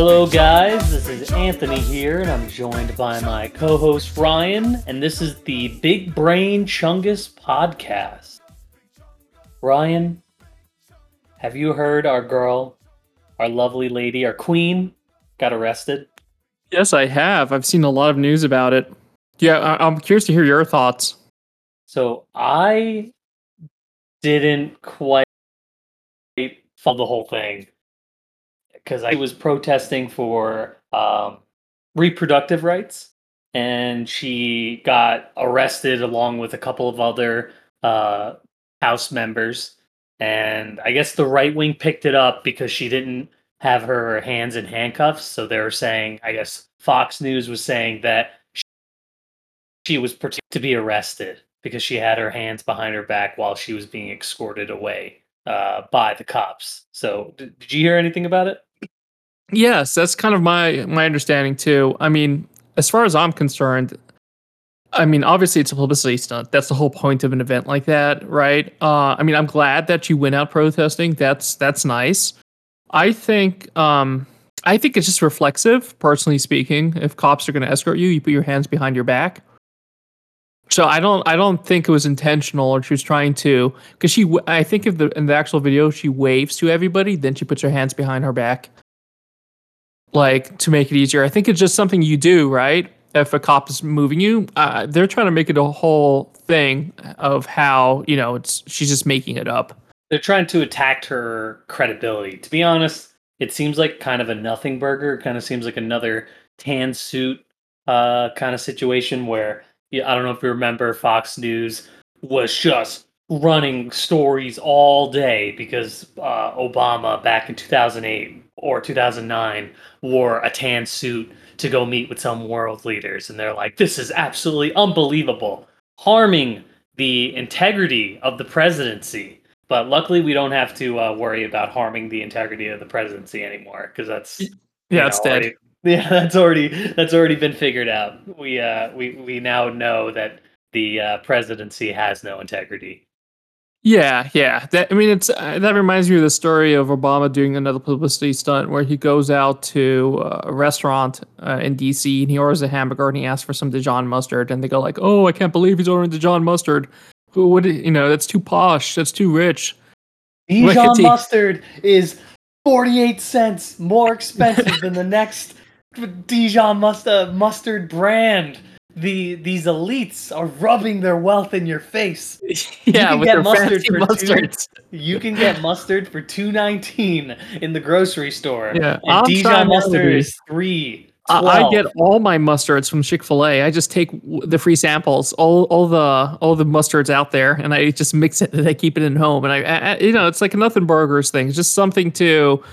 Hello, guys. This is Anthony here, and I'm joined by my co host Ryan, and this is the Big Brain Chungus podcast. Ryan, have you heard our girl, our lovely lady, our queen, got arrested? Yes, I have. I've seen a lot of news about it. Yeah, I- I'm curious to hear your thoughts. So I didn't quite follow the whole thing because I was protesting for um, reproductive rights, and she got arrested along with a couple of other uh, House members. And I guess the right wing picked it up because she didn't have her hands in handcuffs. So they were saying, I guess Fox News was saying that she was to be arrested because she had her hands behind her back while she was being escorted away uh, by the cops. So, d- did you hear anything about it? Yes, that's kind of my my understanding too. I mean, as far as I'm concerned, I mean, obviously it's a publicity stunt. That's the whole point of an event like that, right? Uh, I mean, I'm glad that you went out protesting. That's that's nice. I think um, I think it's just reflexive, personally speaking. If cops are going to escort you, you put your hands behind your back. So I don't I don't think it was intentional or she was trying to because she I think if the in the actual video she waves to everybody, then she puts her hands behind her back like to make it easier. I think it's just something you do, right? If a cop is moving you, uh, they're trying to make it a whole thing of how you know it's she's just making it up. They're trying to attack her credibility. To be honest, it seems like kind of a nothing burger. It kind of seems like another tan suit uh, kind of situation where I don't know if you remember Fox News was just running stories all day because uh, Obama back in 2008 or 2009 wore a tan suit to go meet with some world leaders. And they're like, this is absolutely unbelievable, harming the integrity of the presidency. But luckily, we don't have to uh, worry about harming the integrity of the presidency anymore because that's Yeah, it's know, dead. already- yeah, that's already that's already been figured out. We uh we we now know that the uh, presidency has no integrity. Yeah, yeah. That I mean, it's uh, that reminds me of the story of Obama doing another publicity stunt where he goes out to uh, a restaurant uh, in D.C. and he orders a hamburger and he asks for some Dijon mustard and they go like, "Oh, I can't believe he's ordering Dijon mustard. Who would you know? That's too posh. That's too rich." Dijon mustard is forty eight cents more expensive than the next Dijon mustard mustard brand. The these elites are rubbing their wealth in your face. yeah, can with get mustard for two- You can get mustard for two nineteen in the grocery store. Yeah, and Dijon mustard is three. I, I get all my mustards from Chick Fil A. I just take the free samples, all all the all the mustards out there, and I just mix it and I keep it in home. And I, I I- you know, it's like a nothing burgers thing. It's just something to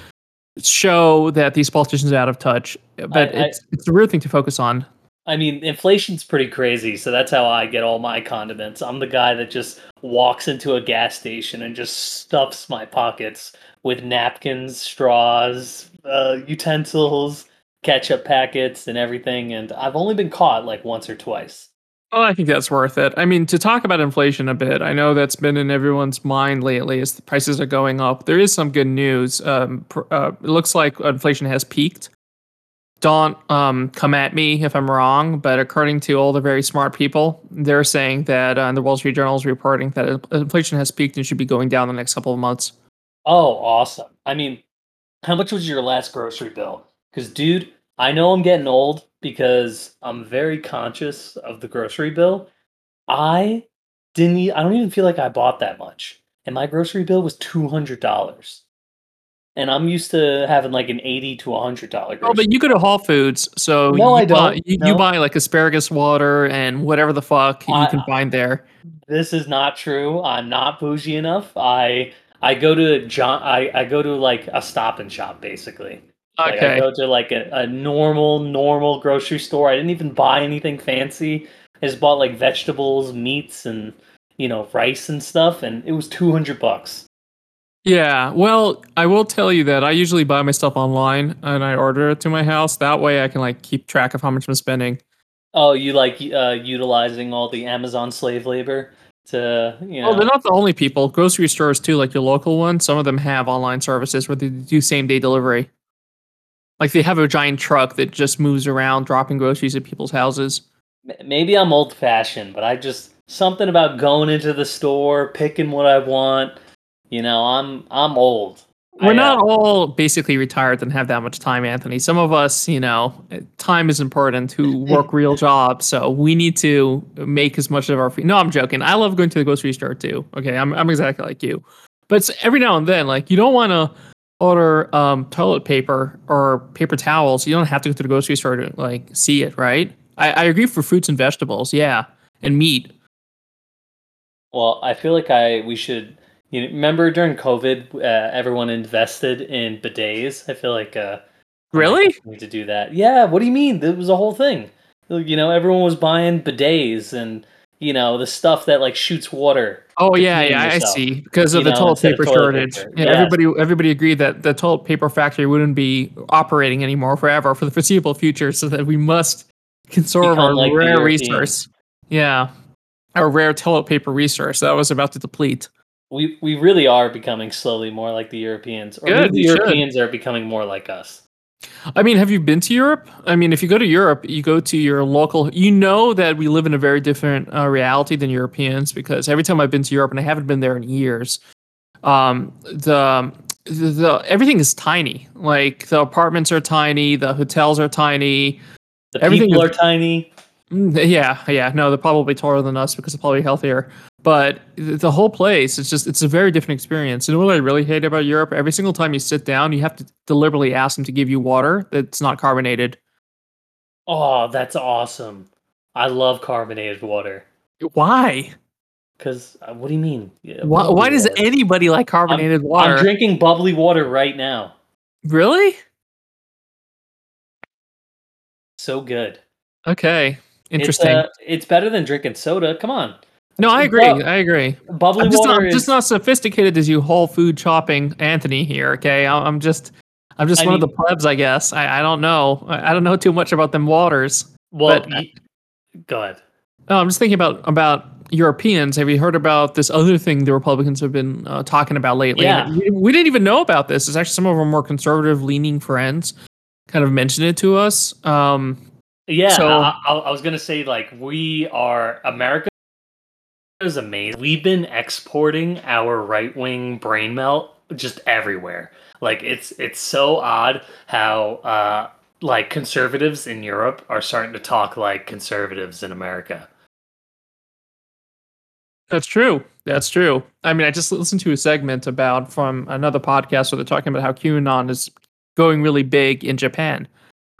show that these politicians are out of touch. But I- I- it's it's a weird thing to focus on. I mean, inflation's pretty crazy, so that's how I get all my condiments. I'm the guy that just walks into a gas station and just stuffs my pockets with napkins, straws, uh, utensils, ketchup packets, and everything. And I've only been caught like once or twice. Well, I think that's worth it. I mean, to talk about inflation a bit, I know that's been in everyone's mind lately as the prices are going up. There is some good news. Um, pr- uh, it looks like inflation has peaked. Don't um, come at me if I'm wrong, but according to all the very smart people, they're saying that, uh, the Wall Street Journal is reporting that inflation has peaked and should be going down the next couple of months. Oh, awesome. I mean, how much was your last grocery bill? Because, dude, I know I'm getting old because I'm very conscious of the grocery bill. I didn't, I don't even feel like I bought that much. And my grocery bill was $200. And I'm used to having like an 80 to $100 grocery Oh, but you go to Whole Foods, so No, you I buy, don't. You, No. you buy like asparagus water and whatever the fuck I- you can find there. this is not true. I'm not bougie enough. I I go to John I, I go to like a stop and shop basically. Like I go to like a, a normal, normal grocery store. I didn't even buy anything fancy. I just bought like vegetables, meats, and you know, rice and stuff, and it was two hundred bucks. Yeah, well, I will tell you that I usually buy my stuff online and I order it to my house. That way I can like keep track of how much I'm spending. Oh, you like uh, utilizing all the Amazon slave labor to you know? Well, they're not the only people. Grocery stores too, like your local one, some of them have online services where they do same day delivery. Like they have a giant truck that just moves around dropping groceries at people's houses. M- Maybe I'm old fashioned, but I just something about going into the store, picking what I want. You know, I'm I'm old. We're I, uh, not all basically retired and have that much time, Anthony. Some of us, you know, time is important who work real jobs. So we need to make as much of our. No, I'm joking. I love going to the grocery store too. Okay, I'm I'm exactly like you. But every now and then, like you don't want to order um, toilet paper or paper towels. You don't have to go to the grocery store to like see it, right? I, I agree for fruits and vegetables, yeah, and meat. Well, I feel like I we should. You know, remember during COVID, uh, everyone invested in bidets. I feel like uh, Really? need to do that. Yeah. What do you mean? There was a whole thing. You know, everyone was buying bidets and you know the stuff that like shoots water. Oh yeah, yeah, I see. Because of the know, toilet paper toilet shortage. paper. Yeah, everybody everybody agreed that the toilet paper factory wouldn't be operating anymore forever for the foreseeable future, so that we must conserve our like rare resource. Yeah. Our rare toilet paper resource that was about to deplete. We we really are becoming slowly more like the Europeans, or Good, the you should. Europeans are becoming more like us. I mean, have you been to Europe? I mean, if you go to Europe, you go to your local. You know that we live in a very different uh, reality than Europeans because every time I've been to Europe, and I haven't been there in years, um, the, the the everything is tiny. Like the apartments are tiny, the hotels are tiny. The Everything people is- are tiny. Yeah, yeah. No, they're probably taller than us because they're probably healthier. But the whole place, it's just, it's a very different experience. You know what I really hate about Europe? Every single time you sit down, you have to deliberately ask them to give you water that's not carbonated. Oh, that's awesome. I love carbonated water. Why? Cause uh, what do you mean? Yeah, Why, why does water. anybody like carbonated water? I'm drinking bubbly water right now. really? So good. Okay, interesting. It's, uh, it's better than drinking soda. Come on. no, I agree. well, I agree. Bubbly I'm just, water not, I'm is just not sophisticated as you whole food chopping Anthony here. Okay, I'm, just, I'm just I one of the plebs, I guess. I, I don't know. I, I don't know too much about them waters. well. but- y- go ahead. No, I'm just thinking about about Europeans. Have you heard about this other thing the Republicans have been uh, talking about lately? Yeah. We, we didn't even know about this. It's actually some of our more conservative leaning friends kind of mentioned it to us. Um, Yeah, So- I, I, I was gonna say like we are America is amazing. We've been exporting our right wing brain melt just everywhere. Like it's it's so odd how uh like conservatives in Europe are starting to talk like conservatives in America. That's true. That's true. I mean, I just listened to a segment about from another podcast where they're talking about how QAnon is going really big in Japan,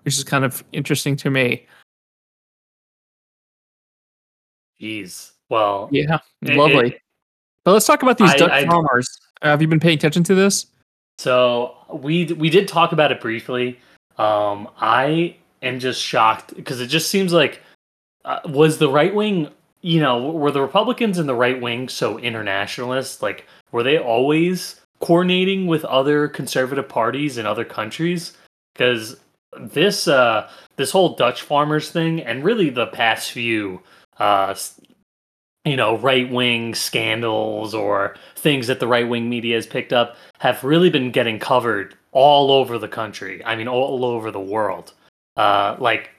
which is kind of interesting to me. Jeez. Well, Yeah, it- lovely. it- but let's talk about these I- Dutch I- farmers. Uh, have you been paying attention to this? So we we did talk about it briefly. Um, I am just shocked because it just seems like uh, was the right wing, you know, were the Republicans and the right wing so internationalist? Like, were they always coordinating with other conservative parties in other countries? Because this uh, this whole Dutch farmers thing, and really the past few uh, you know, right wing scandals or things that the right wing media has picked up have really been getting covered all over the country. I mean, all over the world. Uh, like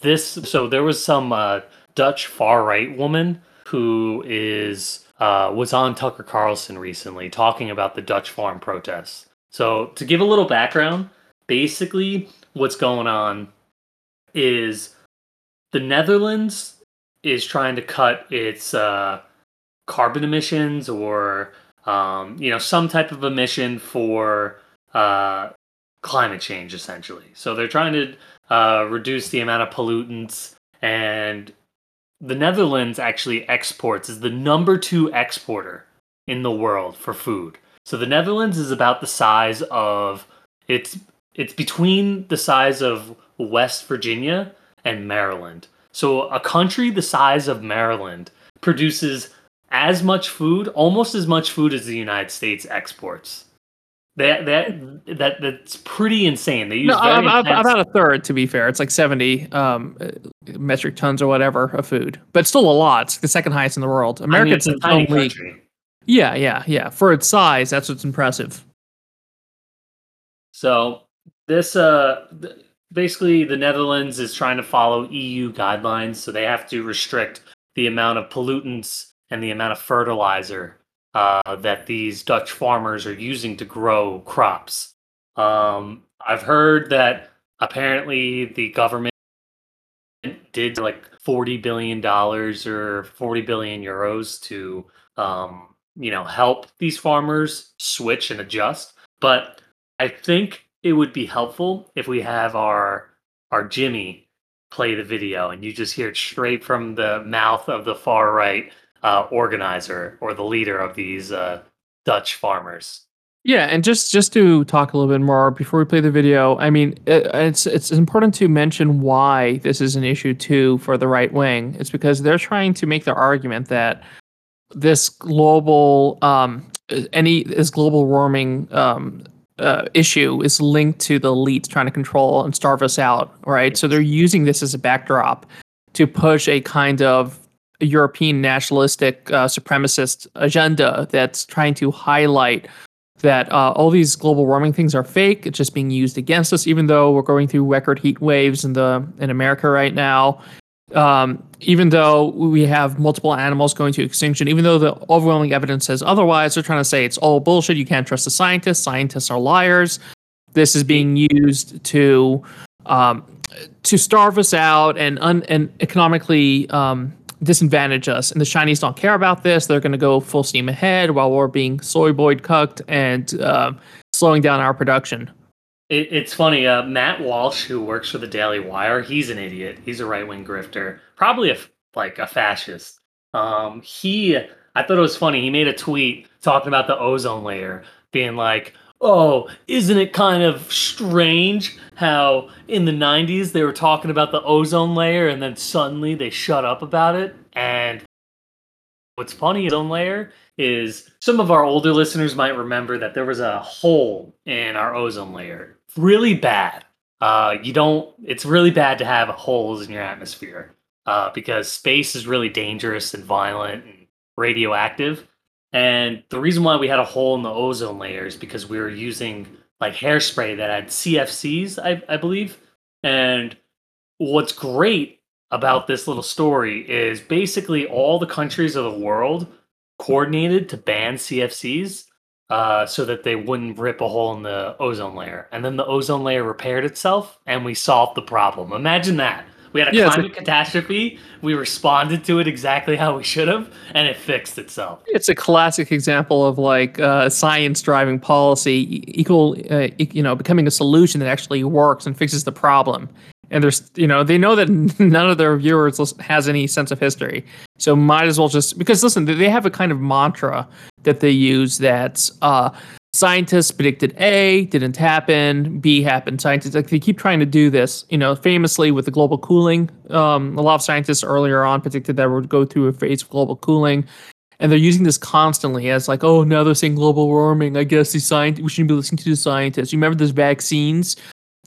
this, so there was some uh, Dutch far right woman who is uh, was on Tucker Carlson recently talking about the Dutch farm protests. So to give a little background, basically what's going on is the Netherlands is trying to cut its uh, carbon emissions or um, you know some type of emission for uh, climate change essentially. So they're trying to uh, reduce the amount of pollutants and the netherlands actually exports is the number two exporter in the world for food. So the netherlands is about the size of it's it's between the size of west virginia and maryland so a country the size of maryland produces as much food, almost as much food as the United States exports. That that that that's pretty insane. They use No, about, intense- about a third to be fair. It's like seventy um, metric tons or whatever of food, but still a lot. It's the second highest in the world. I mean, America's a its tiny league. country. Yeah, yeah, yeah. For its size, that's what's impressive. So this uh basically the Netherlands is trying to follow EU guidelines, so they have to restrict the amount of pollutants and the amount of fertilizer uh, that these Dutch farmers are using to grow crops. Um, I've heard that apparently the government did like forty billion dollars or forty billion euros to um, you know help these farmers switch and adjust. But I think it would be helpful if we have our our Jimmy play the video and you just hear it straight from the mouth of the far right uh, organizer or the leader of these uh, Dutch farmers. Yeah, and just just to talk a little bit more before we play the video, I mean, it, it's it's important to mention why this is an issue too for the right wing. It's because they're trying to make their argument that this global um, any this global warming um, uh, issue is linked to the elites trying to control and starve us out, right? So they're using this as a backdrop to push a kind of European nationalistic uh, supremacist agenda that's trying to highlight that uh, all these global warming things are fake. It's just being used against us, even though we're going through record heat waves in the in America right now. Um, even though we have multiple animals going to extinction, even though the overwhelming evidence says otherwise, they're trying to say it's all bullshit. You can't trust the scientists. Scientists are liars. This is being used to um, to starve us out and un- and economically um, disadvantage us. And the Chinese don't care about this. They're going to go full steam ahead while we're being soy boyed cooked and uh, slowing down our production. It, it's funny. Uh, Matt Walsh, who works for the Daily Wire, he's an idiot. He's a right wing grifter, probably a like a fascist. Um, he, I thought it was funny. He made a tweet talking about the ozone layer, being like, "Oh, isn't it kind of strange how in the '90s they were talking about the ozone layer, and then suddenly they shut up about it?" And what's funny, ozone layer is some of our older listeners might remember that there was a hole in our ozone layer really bad. Uh, you don't. It's really bad to have holes in your atmosphere uh, because space is really dangerous and violent and radioactive. And the reason why we had a hole in the ozone layer is because we were using like hairspray that had CFCs, I, I believe. And what's great about this little story is basically all the countries of the world coordinated to ban CFCs uh, so that they wouldn't rip a hole in the ozone layer. And then the ozone layer repaired itself and we solved the problem. Imagine that. We had a yeah, climate catastrophe. We responded to it exactly how we should have, and it fixed itself. It's a classic example of like uh, science driving policy equal, uh, you know, becoming a solution that actually works and fixes the problem and there's you know they know that none of their viewers has any sense of history so might as well just because listen they have a kind of mantra that they use that uh, scientists predicted a didn't happen b happened scientists like they keep trying to do this you know famously with the global cooling um, a lot of scientists earlier on predicted that we would go through a phase of global cooling and they're using this constantly as like, oh, now they're saying global warming. I guess the science we shouldn't be listening to the scientists. You remember those vaccines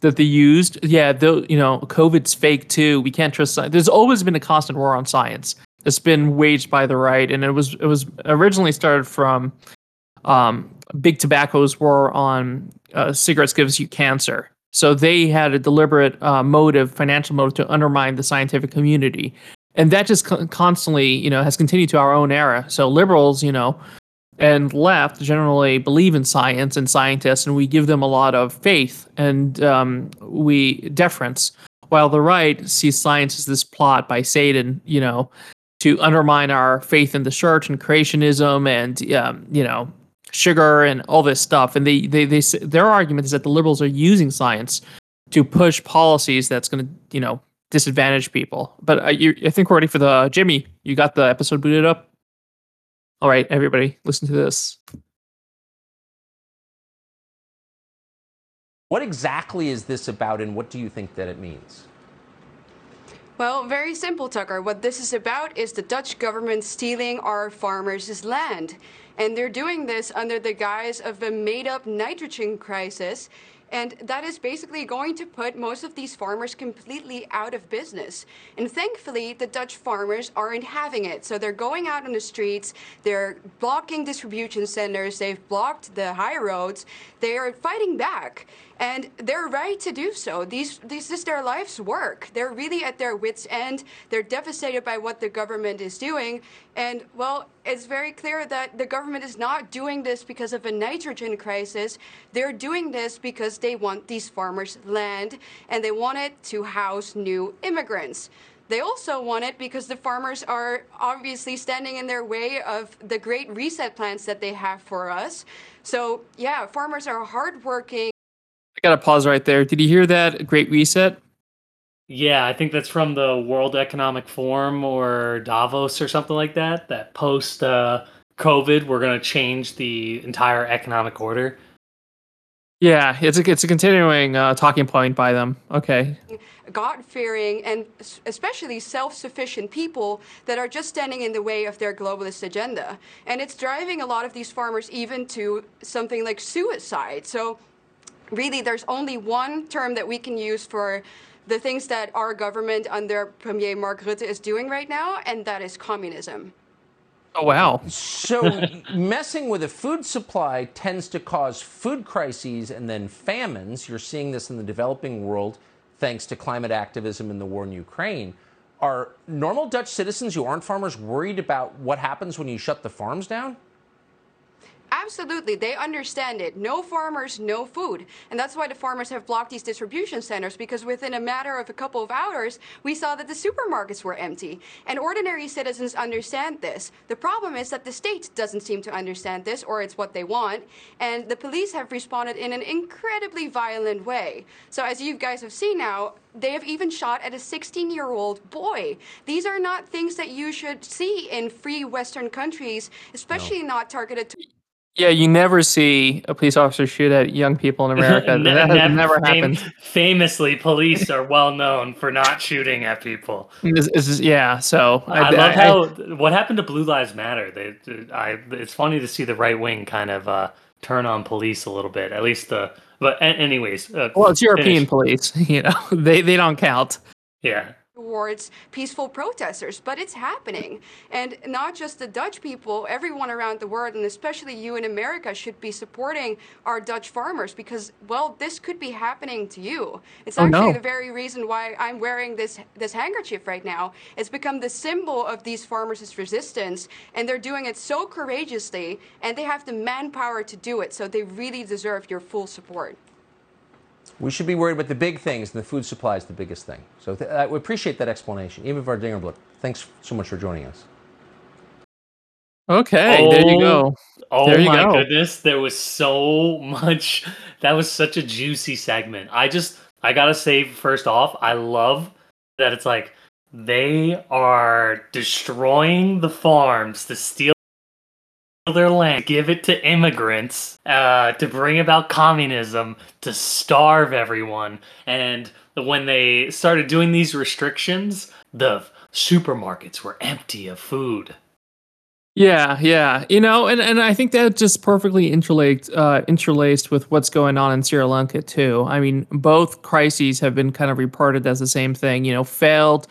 that they used, yeah, though you know, COVID's fake too. We can't trust science. There's always been a constant war on science. It's been waged by the right, and it was it was originally started from um, big tobacco's war on uh, cigarettes gives you cancer. So they had a deliberate uh, motive, financial motive, to undermine the scientific community, and that just co- constantly, you know, has continued to our own era. So liberals, you know, and left generally believe in science and scientists, and we give them a lot of faith and um, we deference, while the right sees science as this plot by Satan, you know, to undermine our faith in the church and creationism and um, you know sugar and all this stuff. And they they they their argument is that the liberals are using science to push policies that's going to you know disadvantage people. But uh, you, I think we're ready for the Jimmy. You got the episode booted up. All right, everybody, listen to this. What exactly is this about, and what do you think that it means? Well, very simple, Tucker. What this is about is the Dutch government stealing our farmers' land. And they're doing this under the guise of a made up nitrogen crisis. And that is basically going to put most of these farmers completely out of business. And thankfully, the Dutch farmers aren't having it. So they're going out on the streets, they're blocking distribution centers, they've blocked the high roads, they are fighting back. And they're right to do so. These, this is their life's work. They're really at their wits' end. They're devastated by what the government is doing. And, well, it's very clear that the government is not doing this because of a nitrogen crisis. They're doing this because they want these farmers' land and they want it to house new immigrants. They also want it because the farmers are obviously standing in their way of the great reset plans that they have for us. So, yeah, farmers are hardworking. I gotta pause right there. Did you hear that? Great reset. Yeah, I think that's from the World Economic Forum or Davos or something like that. That post uh, COVID, we're going to change the entire economic order. Yeah, it's a it's a continuing uh, talking point by them. Okay. God fearing and especially self sufficient people that are just standing in the way of their globalist agenda. And it's driving a lot of these farmers even to something like suicide. So, really, there's only one term that we can use for the things that our government under Premier Mark Rutte is doing right now, and that is communism. Oh wow. So, messing with a food supply tends to cause food crises and then famines. You're seeing this in the developing world thanks to climate activism and the war in Ukraine. Are normal Dutch citizens who aren't farmers worried about what happens when you shut the farms down? Absolutely, they understand it. No farmers, no food. And that's why the farmers have blocked these distribution centers because within a matter of a couple of hours, we saw that the supermarkets were empty. And ordinary citizens understand this. The problem is that the state doesn't seem to understand this, or it's what they want. And the police have responded in an incredibly violent way. So, as you guys have seen now, they have even shot at a 16 year old boy. These are not things that you should see in free Western countries, especially not targeted to Yeah, you never see a police officer shoot at young people in America. Ne- that has nev- never fam- happened. Famously, police are well known for not shooting at people. This, this is, yeah, so I, love how what happened to Blue Lives Matter. They, I, it's funny to see the right wing kind of uh, turn on police a little bit. At least the, but anyways. Uh, well, it's European finish. police. You know, they they don't count. Yeah, towards peaceful protesters, but it's happening. And not just the Dutch people, everyone around the world, and especially you in America, should be supporting our Dutch farmers because, well, this could be happening to you. It's Oh, actually no. the very reason why I'm wearing this this handkerchief right now. It's become the symbol of these farmers' resistance, and they're doing it so courageously, and they have the manpower to do it. So they really deserve your full support. We should be worried about the big things, and the food supply is the biggest thing. So, th- I we appreciate that explanation. Eva Vlaardingerbroek, thanks so much for joining us. Okay, there you Oh, go. Oh There you my go. goodness, there was so much. That was such a juicy segment. I just, I gotta say, first off, I love that it's like they are destroying the farms to steal their land, give it to immigrants, uh, to bring about communism, to starve everyone. And when they started doing these restrictions, the supermarkets were empty of food. Yeah, yeah. You know, and, and I think that just perfectly interlaced uh, interlaced with what's going on in Sri Lanka too. I mean, both crises have been kind of reported as the same thing. You know, failed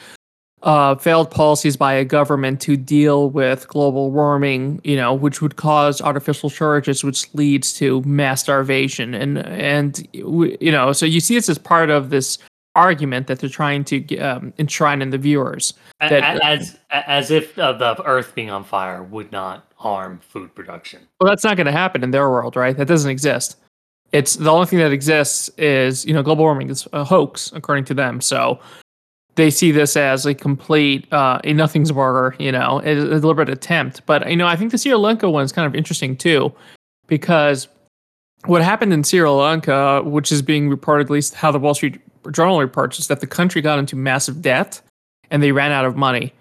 uh, failed policies by a government to deal with global warming. You know, which would cause artificial shortages, which leads to mass starvation. And and you know, so you see this as part of this argument that they're trying to um, enshrine in the viewers. That- as as if uh, the Earth being on fire would not harm food production. Well, that's not going to happen in their world, right? That doesn't exist. It's the only thing that exists is you know global warming is a hoax according to them. So they see this as a complete uh, a nothing's burger, you know, a, a deliberate attempt. But you know, I think the Sri Lanka one is kind of interesting too, because what happened in Sri Lanka, which is being reported, at least how the Wall Street Journal reports, is that the country got into massive debt and they ran out of money.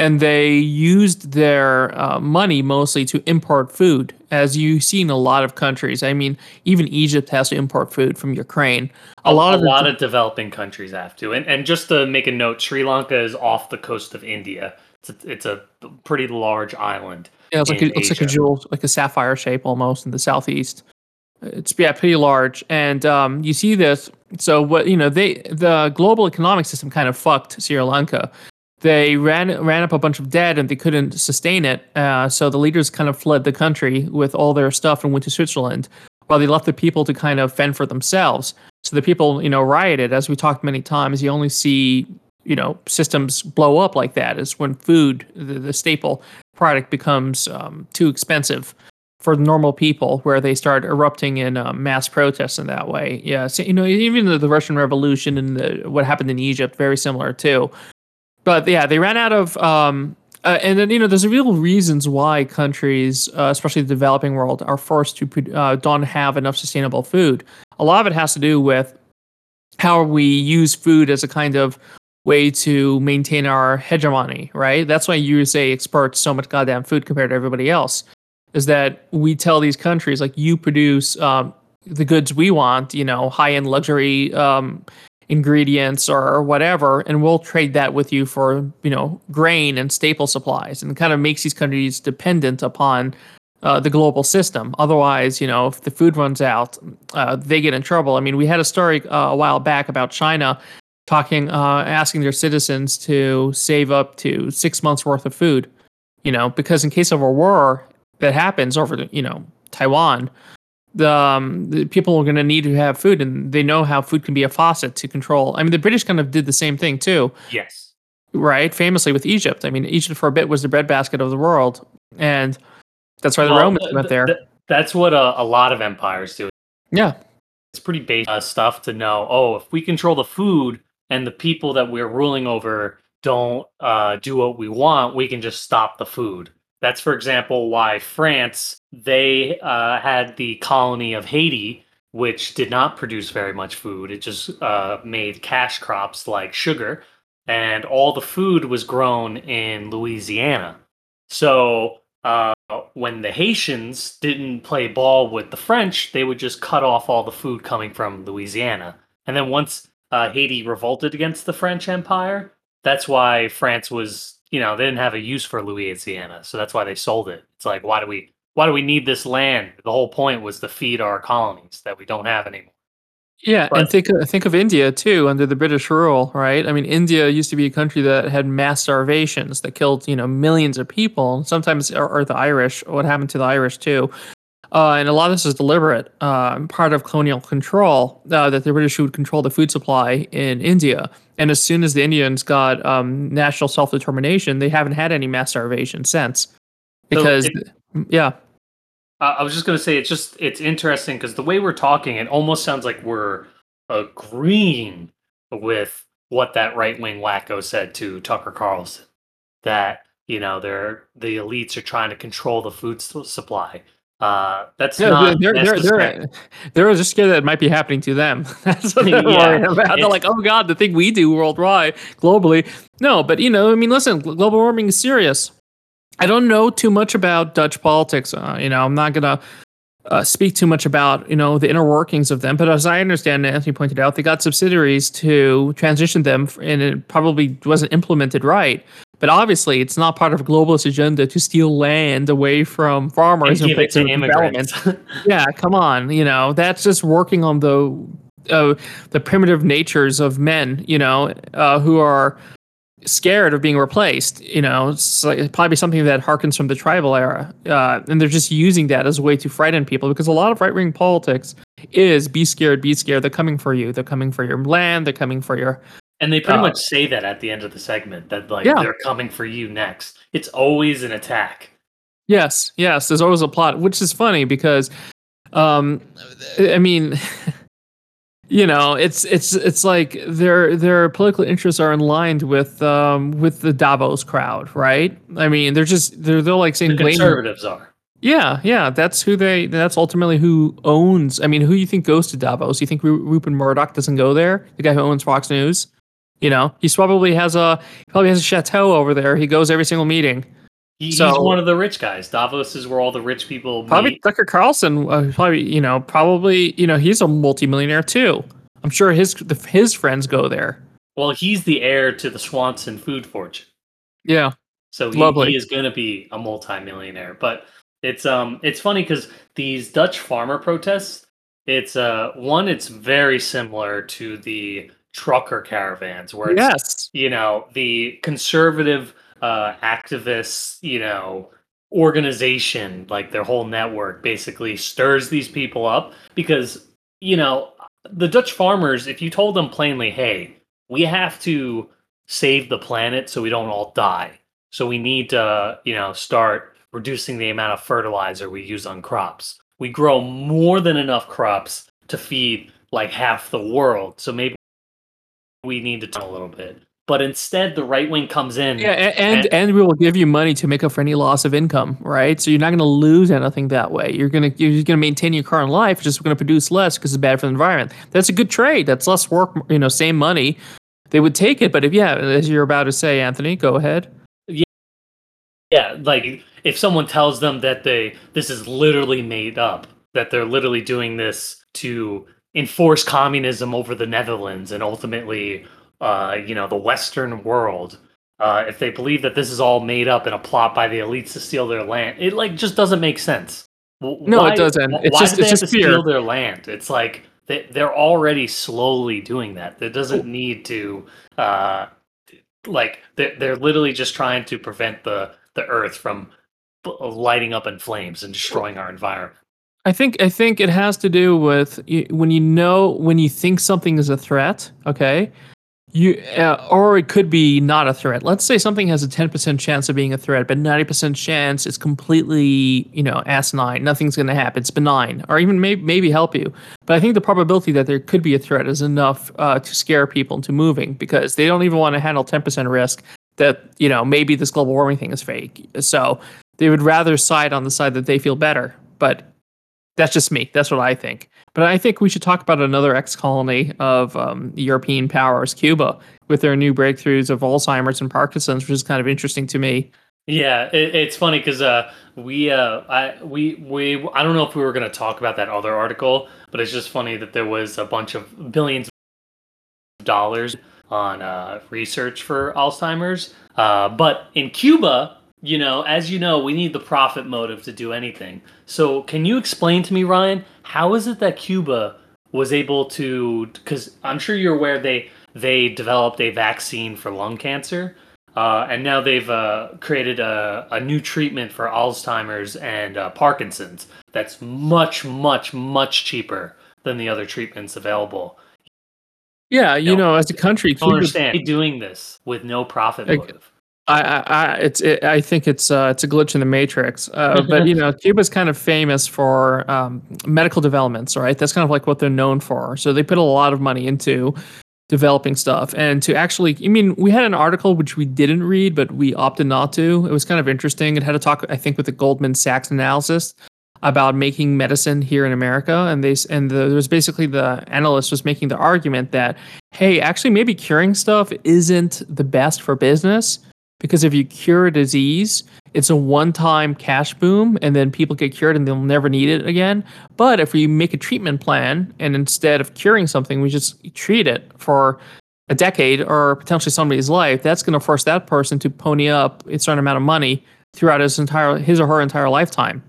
And they used their uh, money mostly to import food, as you see in a lot of countries. I mean, even Egypt has to import food from Ukraine. A, lot of a lot of developing countries have to. And and just to make a note, Sri Lanka is off the coast of India. It's a, it's a pretty large island. Yeah, it's like a, it looks like a jewel, like a sapphire shape almost in the southeast. It's yeah, pretty large, and um, you see this. So what you know, they the global economic system kind of fucked Sri Lanka. They ran ran up a bunch of debt and they couldn't sustain it. Uh, so the leaders kind of fled the country with all their stuff and went to Switzerland, while they left the people to kind of fend for themselves. So the people, you know, rioted. As we talked many times, you only see you know systems blow up like that is when food, the, the staple product, becomes um, too expensive for normal people, where they start erupting in uh, mass protests in that way. Yeah, so, you know, even the, the Russian Revolution and the, what happened in Egypt, very similar too. But yeah, they ran out of. Um, uh, and then you know, there's real reasons why countries, uh, especially the developing world, are forced to uh, don't have enough sustainable food. A lot of it has to do with how we use food as a kind of way to maintain our hegemony, right? That's why USA exports so much goddamn food compared to everybody else. Is that we tell these countries like you produce um, the goods we want, you know, high end luxury um, ingredients or whatever, and we'll trade that with you for you know grain and staple supplies, and kind of makes these countries dependent upon uh, the global system. Otherwise, you know, if the food runs out, uh, they get in trouble. I mean, we had a story uh, a while back about China talking, uh, asking their citizens to save up to six months worth of food. You know, because in case of a war that happens over, the, you know, Taiwan, um, the people are going to need to have food, and they know how food can be a faucet to control. I mean, the British kind of did the same thing too Yes. right? Famously with Egypt. I mean, Egypt for a bit was the breadbasket of the world, and that's why the Well, Romans th- went th- there. th- that's what a, a lot of empires do. yeah, It's pretty basic uh, stuff to know. Oh, if we control the food and the people that we're ruling over don't uh, do what we want, we can just stop the food. That's, for example, why France they uh, had the colony of Haiti, which did not produce very much food. It just uh, made cash crops like sugar, and all the food was grown in Louisiana. So uh, when the Haitians didn't play ball with the French, they would just cut off all the food coming from Louisiana. And then once uh, Haiti revolted against the French Empire, that's why France was, you know, they didn't have a use for Louisiana, so that's why they sold it. It's like, why do we, why do we need this land? The whole point was to feed our colonies that we don't have anymore. yeah, and think uh, think of India too under the British rule, right? I mean, India used to be a country that had mass starvations that killed you know millions of people. Sometimes, or, or the Irish, what happened to the Irish too. Uh, and a lot of this is deliberate, uh, part of colonial control, uh, that the British would control the food supply in India. And as soon as the Indians got um, national self determination, they haven't had any mass starvation since. So Because, it- yeah, Uh, I was just gonna say it's just it's interesting because the way we're talking, it almost sounds like we're agreeing with what that right wing wacko said to Tucker Carlson that you know they're the elites are trying to control the food supply. Uh, that's Yeah, not they're, they're, they're, they're just scared that it might be happening to them. That's what they're Yeah, worried about. They're like, oh God, the thing we do worldwide, globally. No, but you know, I mean, listen, global warming is serious. I don't know too much about Dutch politics. Uh, you know, I'm not going to uh, speak too much about, you know, the inner workings of them. But as I understand, Anthony pointed out, they got subsidiaries to transition them, and it probably wasn't implemented right. But obviously, it's not part of a globalist agenda to steal land away from farmers and give it to immigrants. yeah come on you know that's just working on the uh, the primitive natures of men you know uh, who are scared of being replaced you know. It's like, probably something that harkens from the tribal era uh, and they're just using that as a way to frighten people because a lot of right-wing politics is be scared be scared. They're coming for you. They're coming for your land. They're coming for your And they pretty Uh, much say that at the end of the segment that like Yeah. they're coming for you next. It's always an attack. Yes, yes. There's always a plot, which is funny because, um, I mean, you know, it's it's it's like their their political interests are aligned with um with the Davos crowd, right? I mean, they're just they're they're like saying blame. conservatives are. Yeah, yeah. That's who they. That's ultimately who owns. I mean, who you think goes to Davos? You think Rupert Murdoch doesn't go there? The guy who owns Fox News. You know, he's probably has a probably has a chateau over there. He goes every single meeting. He, he's one of the rich guys. Davos is where all the rich people Probably meet. Tucker Carlson. Uh, probably you know probably you know he's a multimillionaire too. I'm sure his the, his friends go there. Well, he's the heir to the Swanson food fortune. Yeah. So he, he is going to be a multimillionaire. But it's um it's funny because these Dutch farmer protests, it's uh one, it's very similar to the trucker caravans where it's Yes. you know the conservative uh activists you know organization like their whole network basically stirs these people up because you know the dutch farmers if you told them plainly hey we have to save the planet so we don't all die. So we need to you know start reducing the amount of fertilizer we use on crops. We grow more than enough crops to feed like half the world. So maybe we need to turn a little bit. But instead, the right wing comes in. Yeah, a- and and we will give you money to make up for any loss of income, right? So you're not going to lose anything that way. You're gonna you're going to maintain your current life, just going to produce less because it's bad for the environment. That's a good trade. That's less work, you know, same money. They would take it, but if yeah, as you're about to say, Anthony, go ahead. Yeah, yeah, like if someone tells them that they this is literally made up, that they're literally doing this to enforce communism over the Netherlands and ultimately, uh, you know, the Western world. Uh, if they believe that this is all made up and a plot by the elites to steal their land, it like just doesn't make sense. No, it doesn't. It's why just- do they it's have just to steal their land? It's like they, they're already slowly doing that. There doesn't need to, uh, like they're, they're literally just trying to prevent the the Earth from lighting up in flames and destroying our environment. I think I think it has to do with when you know when you think something is a threat. Okay, you uh, or it could be not a threat. Let's say something has a ten percent chance of being a threat, but ninety percent chance it's completely you know asinine. Nothing's going to happen. It's benign, or even maybe maybe help you. But I think the probability that there could be a threat is enough uh, to scare people into moving because they don't even want to handle ten percent risk that you know maybe this global warming thing is fake. So they would rather side on the side that they feel better. But that's just me. That's what I think. But I think we should talk about another ex-colony of um, European powers, Cuba, with their new breakthroughs of Alzheimer's and Parkinson's, which is kind of interesting to me. Yeah, it, it's funny because uh, we uh, I we we I don't know if we were going to talk about that other article, but it's just funny that there was a bunch of billions of dollars on uh, research for Alzheimer's. Uh, but in Cuba, you know, as you know, we need the profit motive to do anything. So, can you explain to me, Ryan, how is it that Cuba was able to? Because I'm sure you're aware they they developed a vaccine for lung cancer. Uh, and now they've uh, created a, a new treatment for Alzheimer's and uh, Parkinson's that's much, much, much cheaper than the other treatments available. Yeah, you No, know, as a country, Cuba, understand doing this with no profit motive. I, I, I it's, it, I think it's, uh, it's a glitch in the matrix. Uh, but you know, Cuba's kind of famous for um, medical developments, right? That's kind of like what they're known for. So they put a lot of money into developing stuff, and to actually, I mean, we had an article which we didn't read, but we opted not to. It was kind of interesting. It had a talk, I think, with the Goldman Sachs analysis about making medicine here in America, and they and the, there was basically the analyst was making the argument that hey, actually, maybe curing stuff isn't the best for business because if you cure a disease, it's a one-time cash boom, and then people get cured and they'll never need it again. But if we make a treatment plan and instead of curing something, we just treat it for a decade or potentially somebody's life, that's going to force that person to pony up a certain amount of money throughout his entire his or her entire lifetime.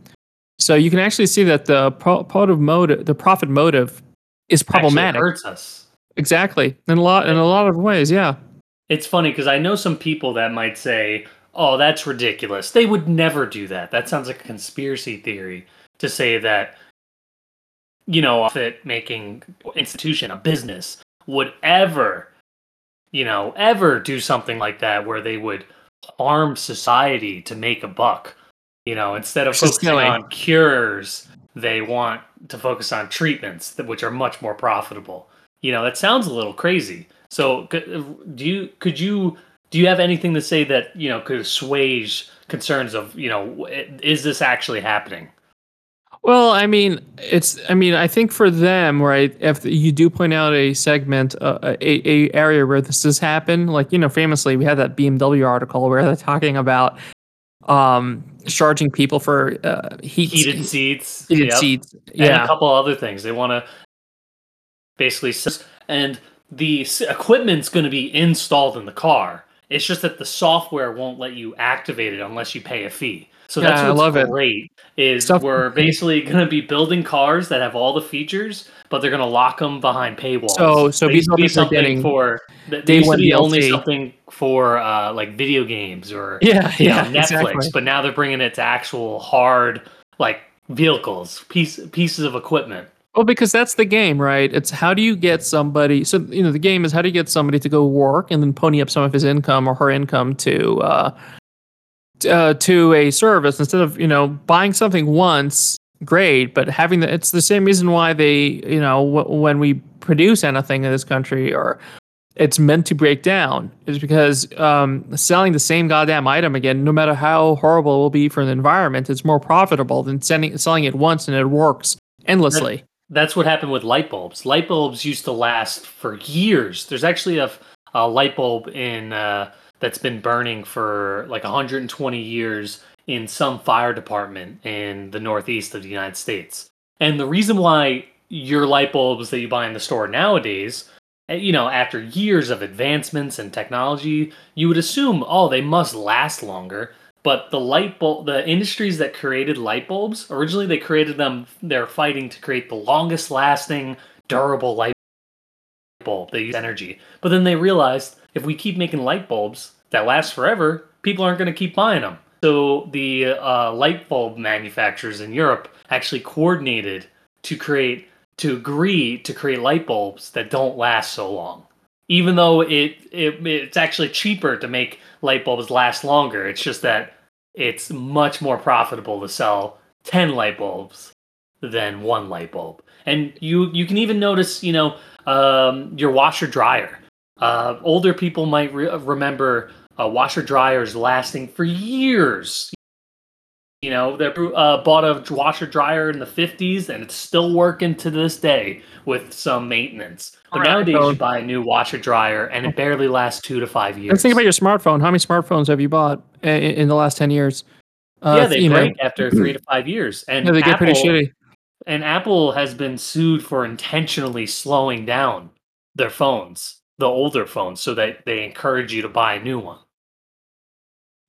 So you can actually see that the pro- profit motive, the profit motive, is Actually, it problematic. hurts us. Exactly, in a lot in a lot of ways, yeah. It's funny because I know some people that might say, "Oh, that's ridiculous." They would never do that. That sounds like a conspiracy theory to say that you know, a fit making institution, a business would ever, you know, ever do something like that where they would harm society to make a buck. You know, instead of is focusing silly. on cures, they want to focus on treatments that which are much more profitable. You know, that sounds a little crazy. So, do you could you do you have anything to say that you know could assuage concerns of you know is this actually happening? Well, I mean, it's. I mean, I think for them, right? If you do point out a segment, uh, a a area where this has happened, like you know, famously, we had that BMW article where they're talking about um charging people for uh, heat Heated seats, heated yep. seats. and a couple other things. They want to basically and the equipment's going to be installed in the car. It's just that the software won't let you activate it unless you pay a fee. So that's Yeah, I what's love great is Stuff- we're basically going to be building cars that have all the features, but they're going to lock them behind paywalls. So- so They used to be these are something for they used to be only something for uh, like video games or Yeah, you know, yeah, Netflix, exactly. but now they're bringing it to actual hard like vehicles, piece pieces of equipment. Well, because that's the game, right? It's how do you get somebody? So you know, the game is how do you get somebody to go work and then pony up some of his income or her income to uh, uh, to a service instead of you know buying something once, great, but having the it's the same reason why they you know w- when we produce anything in this country or it's meant to break down is because um, selling the same goddamn item again, no matter how horrible it will be for the environment, it's more profitable than sending selling it once and it works endlessly. That's what happened with light bulbs. Light bulbs used to last for years. There's actually a, a light bulb in uh, that's been burning for like 120 years in some fire department in the northeast of the United States. And the reason why your light bulbs that you buy in the store nowadays, eh, you know, after years of advancements and technology, you would assume, oh, they must last longer. But the light bulb, the industries that created light bulbs, originally they created them, they're fighting to create the longest lasting, durable light bulb. They use energy. But then they realized if we keep making light bulbs that last forever, people aren't going to keep buying them. So the uh, light bulb manufacturers in Europe actually coordinated to create, to agree to create light bulbs that don't last so long. Even though it, it it's actually cheaper to make light bulbs last longer, it's just that it's much more profitable to sell 10 light bulbs than one light bulb. And you you can even notice, you know, um, your washer dryer. Uh, older people might re- remember uh, washer dryers lasting for years. You know, they uh, bought a washer dryer in the 50s and it's still working to this day with some maintenance. But Alright, nowadays, you buy a new washer dryer and it barely lasts two to five years. Let's think about your smartphone. How many smartphones have you bought i- i- in, the last ten years? Uh, yeah, they you know, break after three to five years, and yeah, they get pretty shitty. And Apple has been sued for intentionally slowing down their phones, the older phones, so that they encourage you to buy a new one.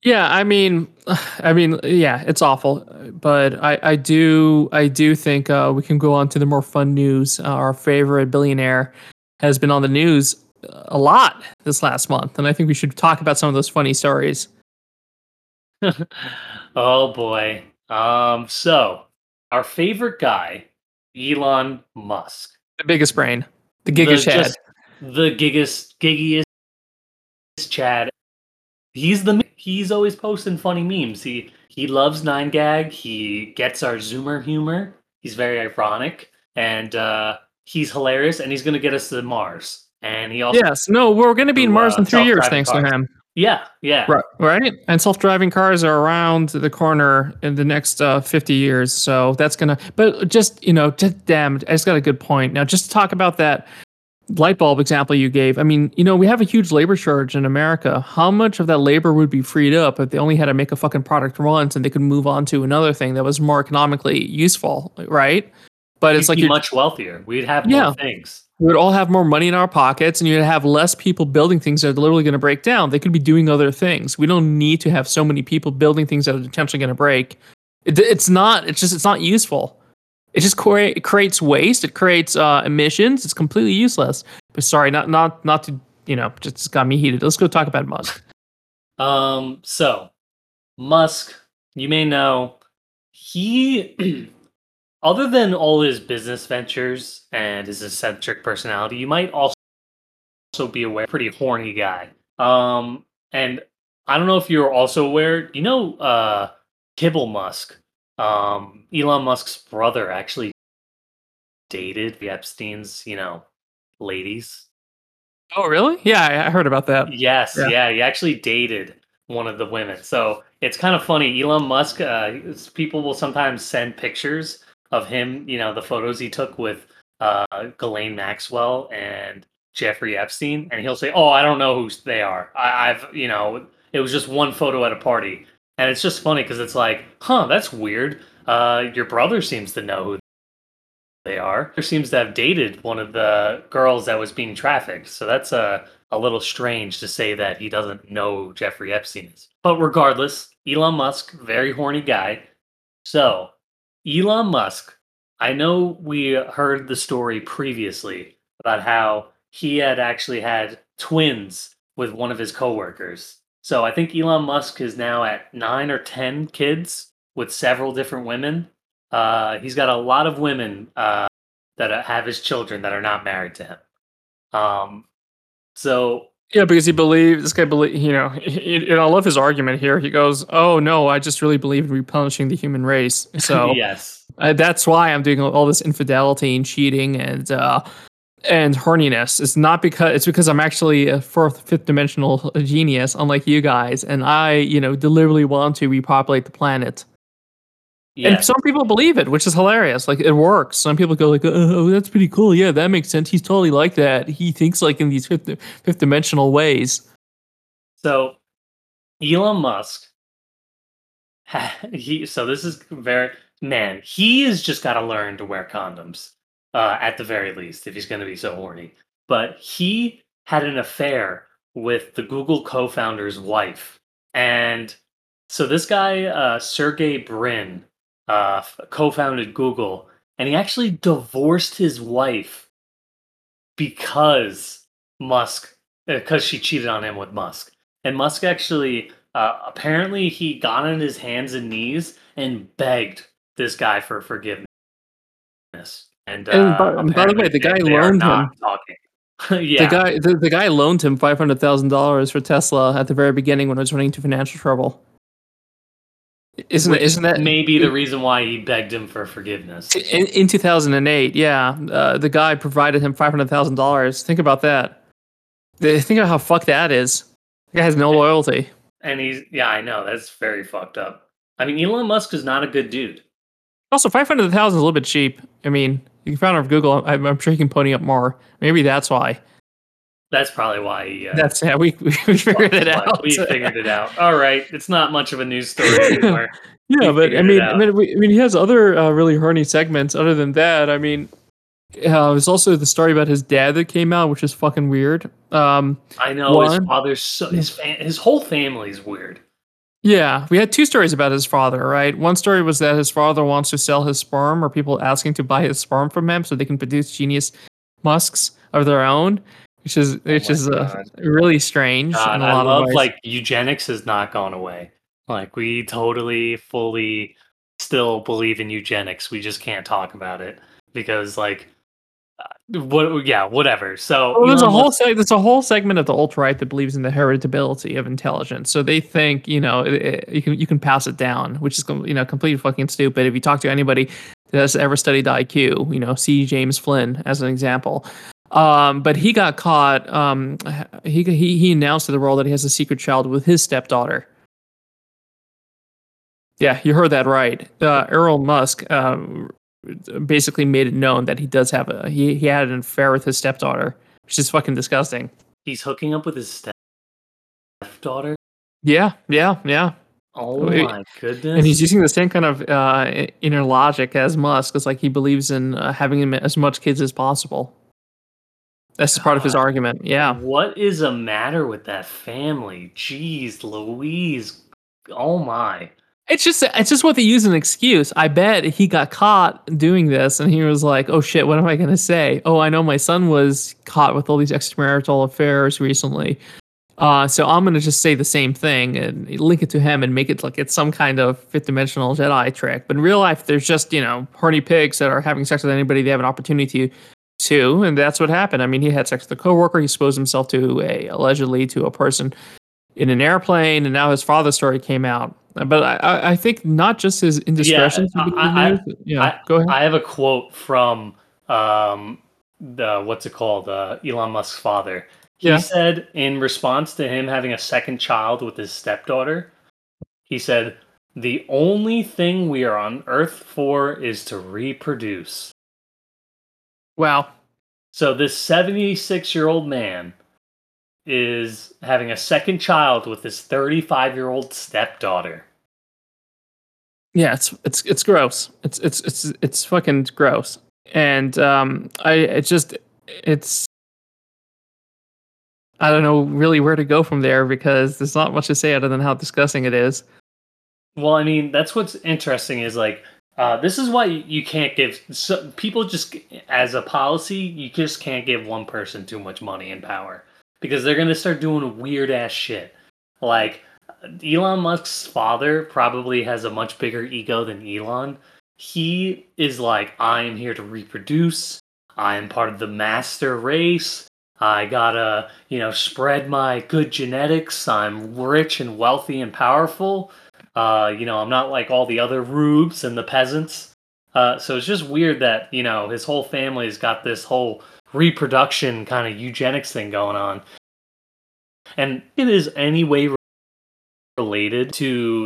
Yeah, I mean, I mean, yeah, it's awful, but I, I do, I do think uh, we can go on to the more fun news. Uh, our favorite billionaire has been on the news a lot this last month, and I think we should talk about some of those funny stories. oh boy. Um. So our favorite guy, Elon Musk, The biggest brain, the the, Giga Chad. just the giggest, giggiest Chad. He's the he's always posting funny memes. He he loves nine gag. He gets our Zoomer humor. He's very ironic and uh, he's hilarious. And he's gonna get us to Mars. And he also Yes, no, we're going to be in Mars uh, in three years, thanks cars. to him. yeah yeah Right, right. And self-driving cars are around the corner in the next uh, 50 years. So that's gonna. But just you know, just damn, I just got a good point. Now, just to talk about that light bulb example you gave. I mean, you know, we have a huge labor shortage in America. How much of that labor would be freed up if they only had to make a fucking product once and they could move on to another thing that was more economically useful, right? But it's We'd like be you're much wealthier. We'd have Yeah. more things. we would all have more money in our pockets and you'd have less people building things that are literally going to break down. They could be doing other things. We don't need to have so many people building things that are potentially going to break. It, it's not, it's just, it's not useful. It just it creates waste. It creates uh, emissions. It's completely useless. But sorry, not, not, not to, you know, just got me heated. Let's go talk about Musk. Um, so Musk, you may know, he, other than all his business ventures and his eccentric personality, you might also also be aware, pretty horny guy. Um, and I don't know if you're also aware, you know, uh, Kimbal Musk, um, Elon Musk's brother actually dated the Epstein's, you know, ladies. Oh, really? Yeah, I, heard about that. Yes, Yeah. yeah. he actually dated one of the women. So it's kind of funny. Elon Musk, uh, people will sometimes send pictures of him, you know, the photos he took with uh, Ghislaine Maxwell and Jeffrey Epstein, and he'll say, "Oh, I don't know who they are. I, I've, you know, it was just one photo at a party." And it's just funny because it's like, "Huh, that's weird." Uh, your brother seems to know who they are. There seems to have dated one of the girls that was being trafficked. So that's a, a little strange to say that he doesn't know Jeffrey Epstein is. But regardless, Elon Musk, very horny guy. So, Elon Musk, I know we heard the story previously about how he had actually had twins with one of his coworkers. So I think Elon Musk is now at nine or 10 kids with several different women. Uh, he's got a lot of women uh, that have his children that are not married to him. Um, so yeah, because he believes this guy believe you know, and I love his argument here. He goes, "Oh no, I just really believe in replenishing the human race." So yes, uh, that's why I'm doing all this infidelity and cheating and uh, and horniness. It's not because it's because I'm actually a fourth, fifth dimensional genius, unlike you guys, and I, you know, deliberately want to repopulate the planet. Yeah. And some people believe it, which is hilarious. Like it works. Some people go like, oh, "Oh, that's pretty cool. Yeah, that makes sense. He's totally like that. He thinks like in these fifth, fifth dimensional ways." So, Elon Musk, he so this is very man. He has just got to learn to wear condoms uh, at the very least if he's going to be so horny. But he had an affair with the Google co-founder's wife, and so this guy, uh, Sergey Brin uh, co-founded Google, and he actually divorced his wife because Musk, because uh, she cheated on him with Musk, and Musk actually, uh, apparently, he got on his hands and knees and begged this guy for forgiveness. And, and by, uh, by, the way, the guy loaned him. yeah. The guy, the, the guy loaned him five hundred thousand dollars for Tesla at the very beginning when it was running into financial trouble. Isn't Which isn't that maybe the reason why he begged him for forgiveness? In, in 2008, yeah, uh, the guy provided him five hundred thousand dollars. Think about that. Think about how fucked that is. The guy has no loyalty. And he's yeah, I know that's very fucked up. I mean, Elon Musk is not a good dude. Also, five hundred thousand is a little bit cheap. I mean, you can find it on Google. I'm, I'm sure you can pony up more. Maybe that's why. That's probably why. Uh, That's yeah. We we figured it out. We figured it out. All right, it's not much of a news story anymore. yeah, we but I mean, I mean, we, I mean, he has other uh, really horny segments. Other than that, I mean, uh, there's also the story about his dad that came out, which is fucking weird. Um, I know one, his father's so, his fam- his whole family's weird. Yeah, we had two stories about his father, right? One story was that his father wants to sell his sperm, or people asking to buy his sperm from him so they can produce genius musks of their own which is which oh is uh, really strange. God, I love like eugenics has not gone away. Like we totally, fully still believe in eugenics. We just can't talk about it because like what yeah whatever so well, there's a whole seg- there's a whole segment of the alt right that believes in the heritability of intelligence so they think you know it, it, you can you can pass it down which is you know completely fucking stupid if you talk to anybody that has ever studied IQ you know see James Flynn as an example um, but he got caught. Um, he, he he announced to the world that he has a secret child with his stepdaughter. Yeah, you heard that right. Uh, Elon Musk uh, basically made it known that he does have a he he had an affair with his stepdaughter, which is fucking disgusting. He's hooking up with his stepdaughter. Yeah, yeah, yeah. Oh my goodness! And he's using the same kind of uh, inner logic as Musk. It's like he believes in uh, having as much kids as possible. That's God. part of his argument. Yeah. What is a matter with that family? Jeez, Louise. Oh my. It's just it's just what they use as an excuse. I bet he got caught doing this and he was like, "Oh shit, what am I going to say? Oh, I know my son was caught with all these extramarital affairs recently. Uh, so I'm going to just say the same thing and link it to him and make it like it's some kind of fifth dimensional Jedi trick. But in real life, there's just, you know, horny pigs that are having sex with anybody they have an opportunity to and that's what happened. I mean, he had sex with a coworker. He exposed himself to a allegedly to a person in an airplane, and now his father's story came out. But I, I think not just his indiscretions. Yeah, I, I, yeah I, go ahead. I have a quote from um, the what's it called, uh, Elon Musk's father. He yeah. said in response to him having a second child with his stepdaughter, he said, "The only thing we are on Earth for is to reproduce." Wow. So this 76 year old man is having a second child with his 35 year old stepdaughter. Yeah, it's it's it's gross. It's it's it's it's fucking gross. and um, I it's just it's I don't know really where to go from there because there's not much to say other than how disgusting it is. Well, I mean, that's what's interesting is like uh, this is why you can't give so, people just as a policy you just can't give one person too much money and power because they're gonna start doing weird ass shit. Like Elon Musk's father probably has a much bigger ego than Elon. He is like, I am here to reproduce. I am part of the master race. I gotta, you know, spread my good genetics. I'm rich and wealthy and powerful. Uh, you know, I'm not like all the other rubes and the peasants. Uh, so it's just weird that you know his whole family's got this whole reproduction kind of eugenics thing going on, and it is any way related to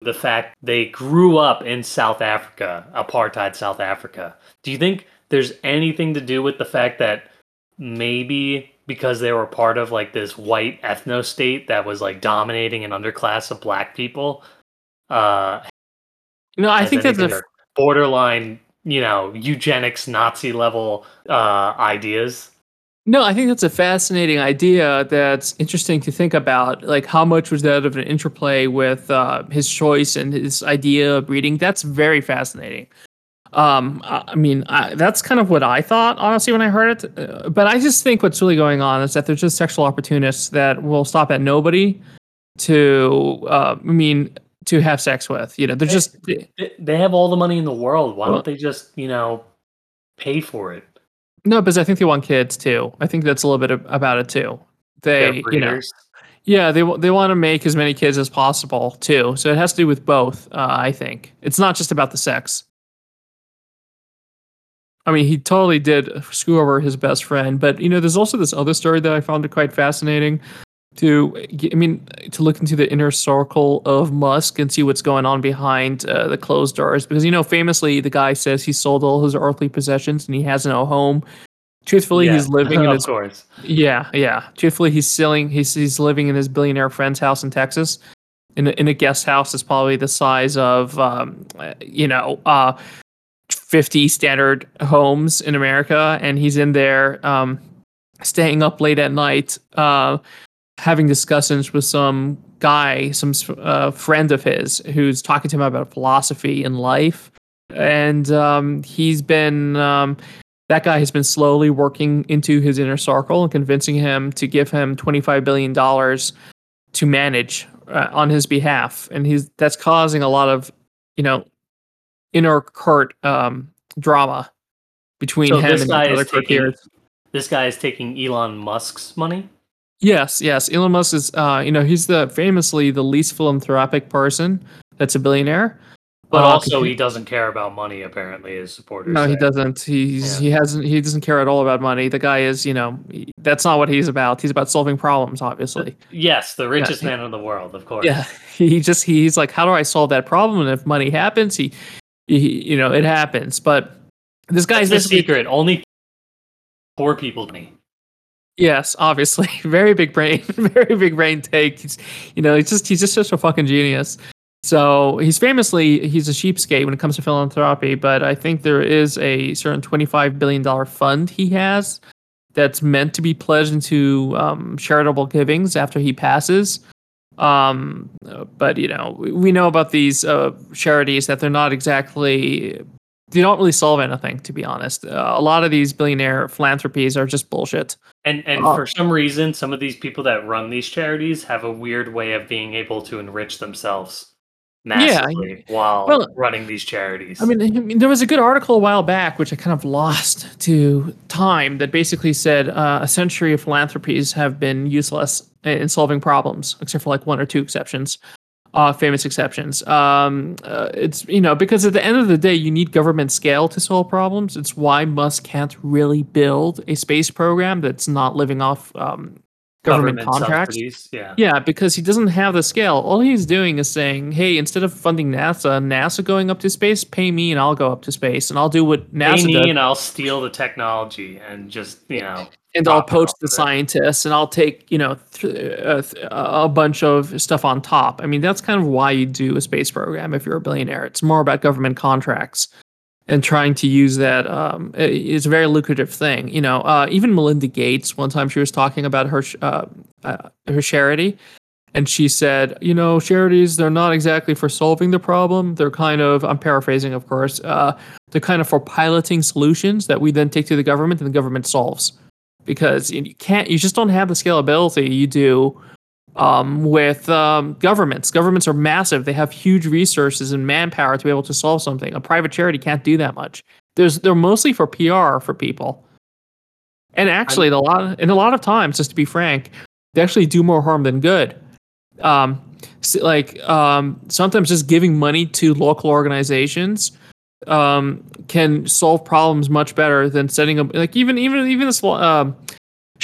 the fact they grew up in South Africa, apartheid South Africa. Do you think there's anything to do with the fact that maybe because they were part of like this white ethno state that was like dominating an underclass of black people uh No, I think that's a borderline you know eugenics nazi level uh ideas No, I think that's a fascinating idea. That's interesting to think about. Like, how much was that of an interplay with uh, his choice and his idea of breeding? That's very fascinating. Um, I mean, I, that's kind of what I thought, honestly, when I heard it. Uh, but I just think what's really going on is that they're just sexual opportunists that will stop at nobody to, uh, I mean, to have sex with. You know, they're just they, they have all the money in the world why Well- don't they just you know pay for it no, because I think they want kids too. I think that's a little bit ab- about it too. They're you know. Yeah, they they want to make as many kids as possible too. So it has to do with both. Uh, I think it's not just about the sex. I mean, he totally did screw over his best friend, but you know, there's also this other story that I found quite fascinating. To, I mean, to look into the inner circle of Musk and see what's going on behind uh, the closed doors, because you know, famously, the guy says he sold all his earthly possessions and he has no home. Truthfully, Yeah, he's living in his course yeah, yeah. Truthfully, he's selling. He's he's living in his billionaire friend's house in Texas, in a, in a guest house that's probably the size of um, you know, uh, fifty standard homes in America, and he's in there, um, staying up late at night, uh, having discussions with some guy, some uh, friend of his, who's talking to him about philosophy and life, and um, he's been. Um, that guy has been slowly working into his inner circle and convincing him to give him $25 billion to manage uh, on his behalf. And he's that's causing a lot of you know inner court um, drama between So him and other taking this guy is taking Elon Musk's money Yes, yes. Elon Musk is, uh, you know, he's the famously the least philanthropic person that's a billionaire. but Uh, also he doesn't care about money apparently his supporters No, he doesn't. He's Yeah. he hasn't he doesn't care at all about money. The guy is, you know, he- that's not what he's about. He's about solving problems, obviously. yes the richest Yeah. man in the world of course Yeah, he just he's like, how do I solve that problem? And if money happens, he, he you know, it happens. But this guy's the secret only poor people money yes, obviously, very big brain, very big brain take. He's, you know, he's just he's just such a fucking genius. So he's famously he's a cheapskate when it comes to philanthropy, but I think there is a certain twenty five billion dollar fund he has that's meant to be pledged into um, charitable givings after he passes. Um, but you know, we know about these uh, charities that they're not exactly they don't really solve anything. To be honest, uh, a lot of these billionaire philanthropies are just bullshit. And and Oh. for some reason, some of these people that run these charities have a weird way of being able to enrich themselves massively while well, running these charities. I mean, I mean, there was a good article a while back, which I kind of lost to time, that basically said uh, a century of philanthropies have been useless in solving problems, except for like one or two exceptions, uh, famous exceptions. Um, uh, it's you know because at the end of the day, you need government scale to solve problems. It's why Musk can't really build a space program that's not living off um, government, contracts. Yeah. Yeah, because he doesn't have the scale. All he's doing is saying, "Hey, instead of funding NASA, NASA going up to space, pay me and I'll go up to space and I'll do what NASA Pay me and I'll steal the technology and just you know and I'll poach the scientists and I'll take you know th- uh, th- a bunch of stuff on top." I mean, that's kind of why you do a space program if you're a billionaire. It's more about government contracts and trying to use that um, a very lucrative thing. You know, uh, even Melinda Gates, one time she was talking about her uh, uh, her charity, and she said, you know, charities they're not exactly for solving the problem. They're kind of, I'm paraphrasing, of course, uh, they're kind of for piloting solutions that we then take to the government and the government solves. Because you can't, you just don't have the scalability you do um, with um, governments. Governments are massive; they have huge resources and manpower to be able to solve something. A private charity can't do that much. There's they're mostly for PR for people, and actually, a lot in a lot of times, just to be frank, they actually do more harm than good. Um, like um, sometimes just giving money to local organizations um, can solve problems much better than setting up like even even even this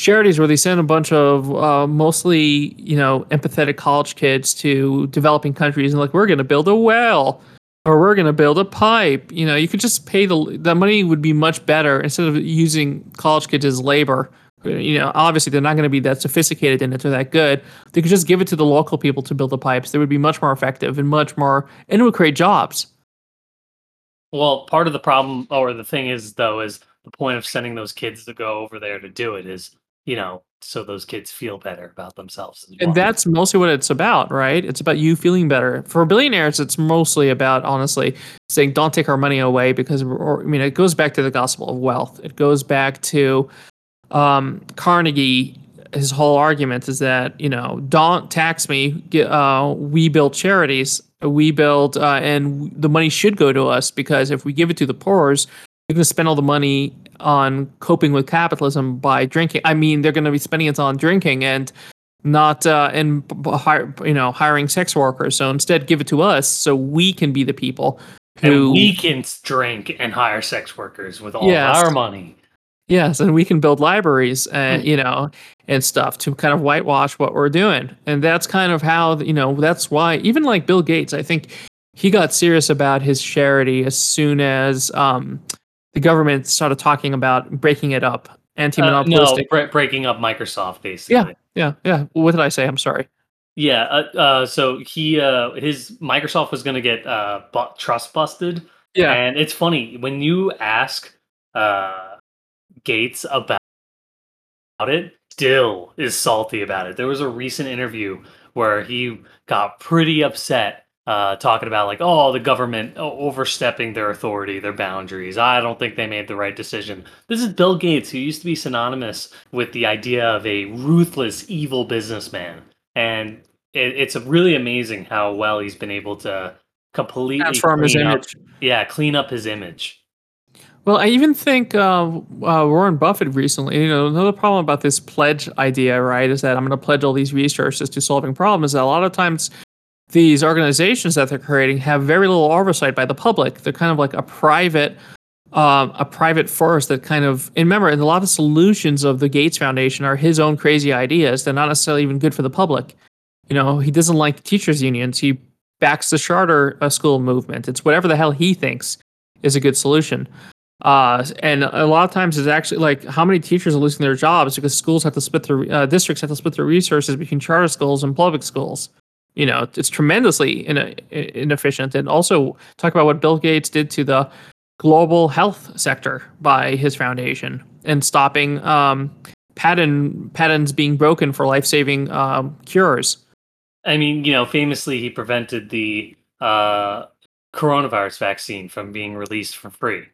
charities where they send a bunch of uh, mostly you know empathetic college kids to developing countries and like we're going to build a well or we're going to build a pipe. You know you could just pay the the money would be much better instead of using college kids as labor. You know obviously they're not going to be that sophisticated in it or that good. They could just give it to the local people to build the pipes. They would be much more effective and much more and it would create jobs. Well, part of the problem, or the thing is, though, is the point of sending those kids to go over there to do it is, you know, so those kids feel better about themselves. As well. And that's mostly what it's about, right? It's about you feeling better. For billionaires, it's mostly about honestly saying, "Don't take our money away," because or, I mean, it goes back to the gospel of wealth. It goes back to um, Carnegie. His whole argument is that you know, don't tax me. Uh, we build charities. We build, uh, and the money should go to us because if we give it to the poor's, they're going to spend all the money on coping with capitalism by drinking. I mean, they're going to be spending it on drinking and not uh, and b- b- hire, you know hiring sex workers. So instead, give it to us so we can be the people who and we can drink and hire sex workers with all Yes. our money. Yes, and we can build libraries Hmm. and you know and stuff to kind of whitewash what we're doing. And that's kind of how you know that's why even like Bill Gates, I think he got serious about his charity as soon as um, the government started talking about breaking it up, Uh, no, anti-monopolistic. bre- breaking up Microsoft, basically. yeah, yeah. Yeah. What did I say? I'm sorry. Yeah. Uh, uh, so he, uh, his Microsoft was going to get uh, bu- trust busted, Yeah, and it's funny when you ask uh, Gates about it, still is salty about it. There was a recent interview where he got pretty upset uh, talking about like, oh, the government overstepping their authority, their boundaries. I don't think they made the right decision. This is Bill Gates, who used to be synonymous with the idea of a ruthless, evil businessman, and it, it's really amazing how well he's been able to completely transform his up- image. yeah, clean up his image. Well, I even think uh, uh, Warren Buffett recently, you know, another problem about this pledge idea, right, is that I'm going to pledge all these resources to solving problems. That a lot of times these organizations that they're creating have very little oversight by the public. They're kind of like a private, um, a private force that kind of. And remember, and a lot of solutions of the Gates Foundation are his own crazy ideas. They're not necessarily even good for the public. You know, he doesn't like teachers unions. He backs the charter uh, school movement. It's whatever the hell he thinks is a good solution. Uh, and a lot of times it's actually like how many teachers are losing their jobs because schools have to split their uh, districts have to split their resources between charter schools and public schools. You know, it's tremendously in, inefficient. And also talk about what Bill Gates did to the global health sector by his foundation and stopping um, patent patents being broken for life saving um, cures. I mean, you know, famously, he prevented the uh, coronavirus vaccine from being released for free.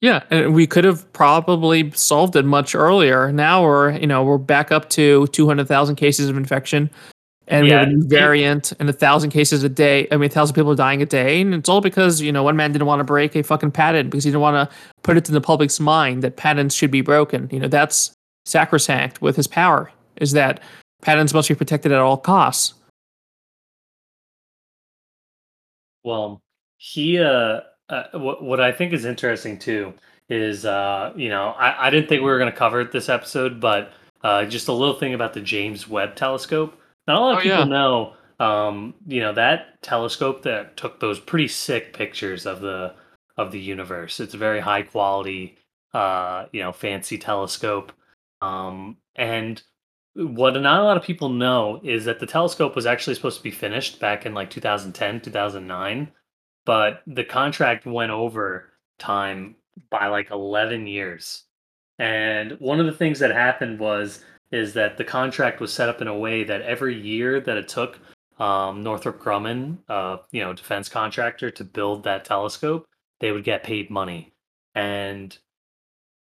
Yeah, and we could have probably solved it much earlier. Now we're, you know, we're back up to 200,000 cases of infection and we have a new variant and a thousand cases a day. I mean, a thousand people are dying a day. And it's all because, you know, one man didn't want to break a fucking patent because he didn't want to put it in the public's mind that patents should be broken. You know, that's sacrosanct with his power is that patents must be protected at all costs. Well, he, uh, uh, what, what I think is interesting too is, uh, you know, I, I didn't think we were going to cover it this episode, but uh, just a little thing about the James Webb Telescope. Not a lot of Oh, people yeah. know, um, you know, that telescope that took those pretty sick pictures of the of the universe. It's a very high quality, uh, you know, fancy telescope. Um, and what not a lot of people know is that the telescope was actually supposed to be finished back in like 2010 2009 but the contract went over time by like 11 years. And one of the things that happened was is that the contract was set up in a way that every year that it took um, Northrop Grumman, uh, you know, defense contractor, to build that telescope, they would get paid money. And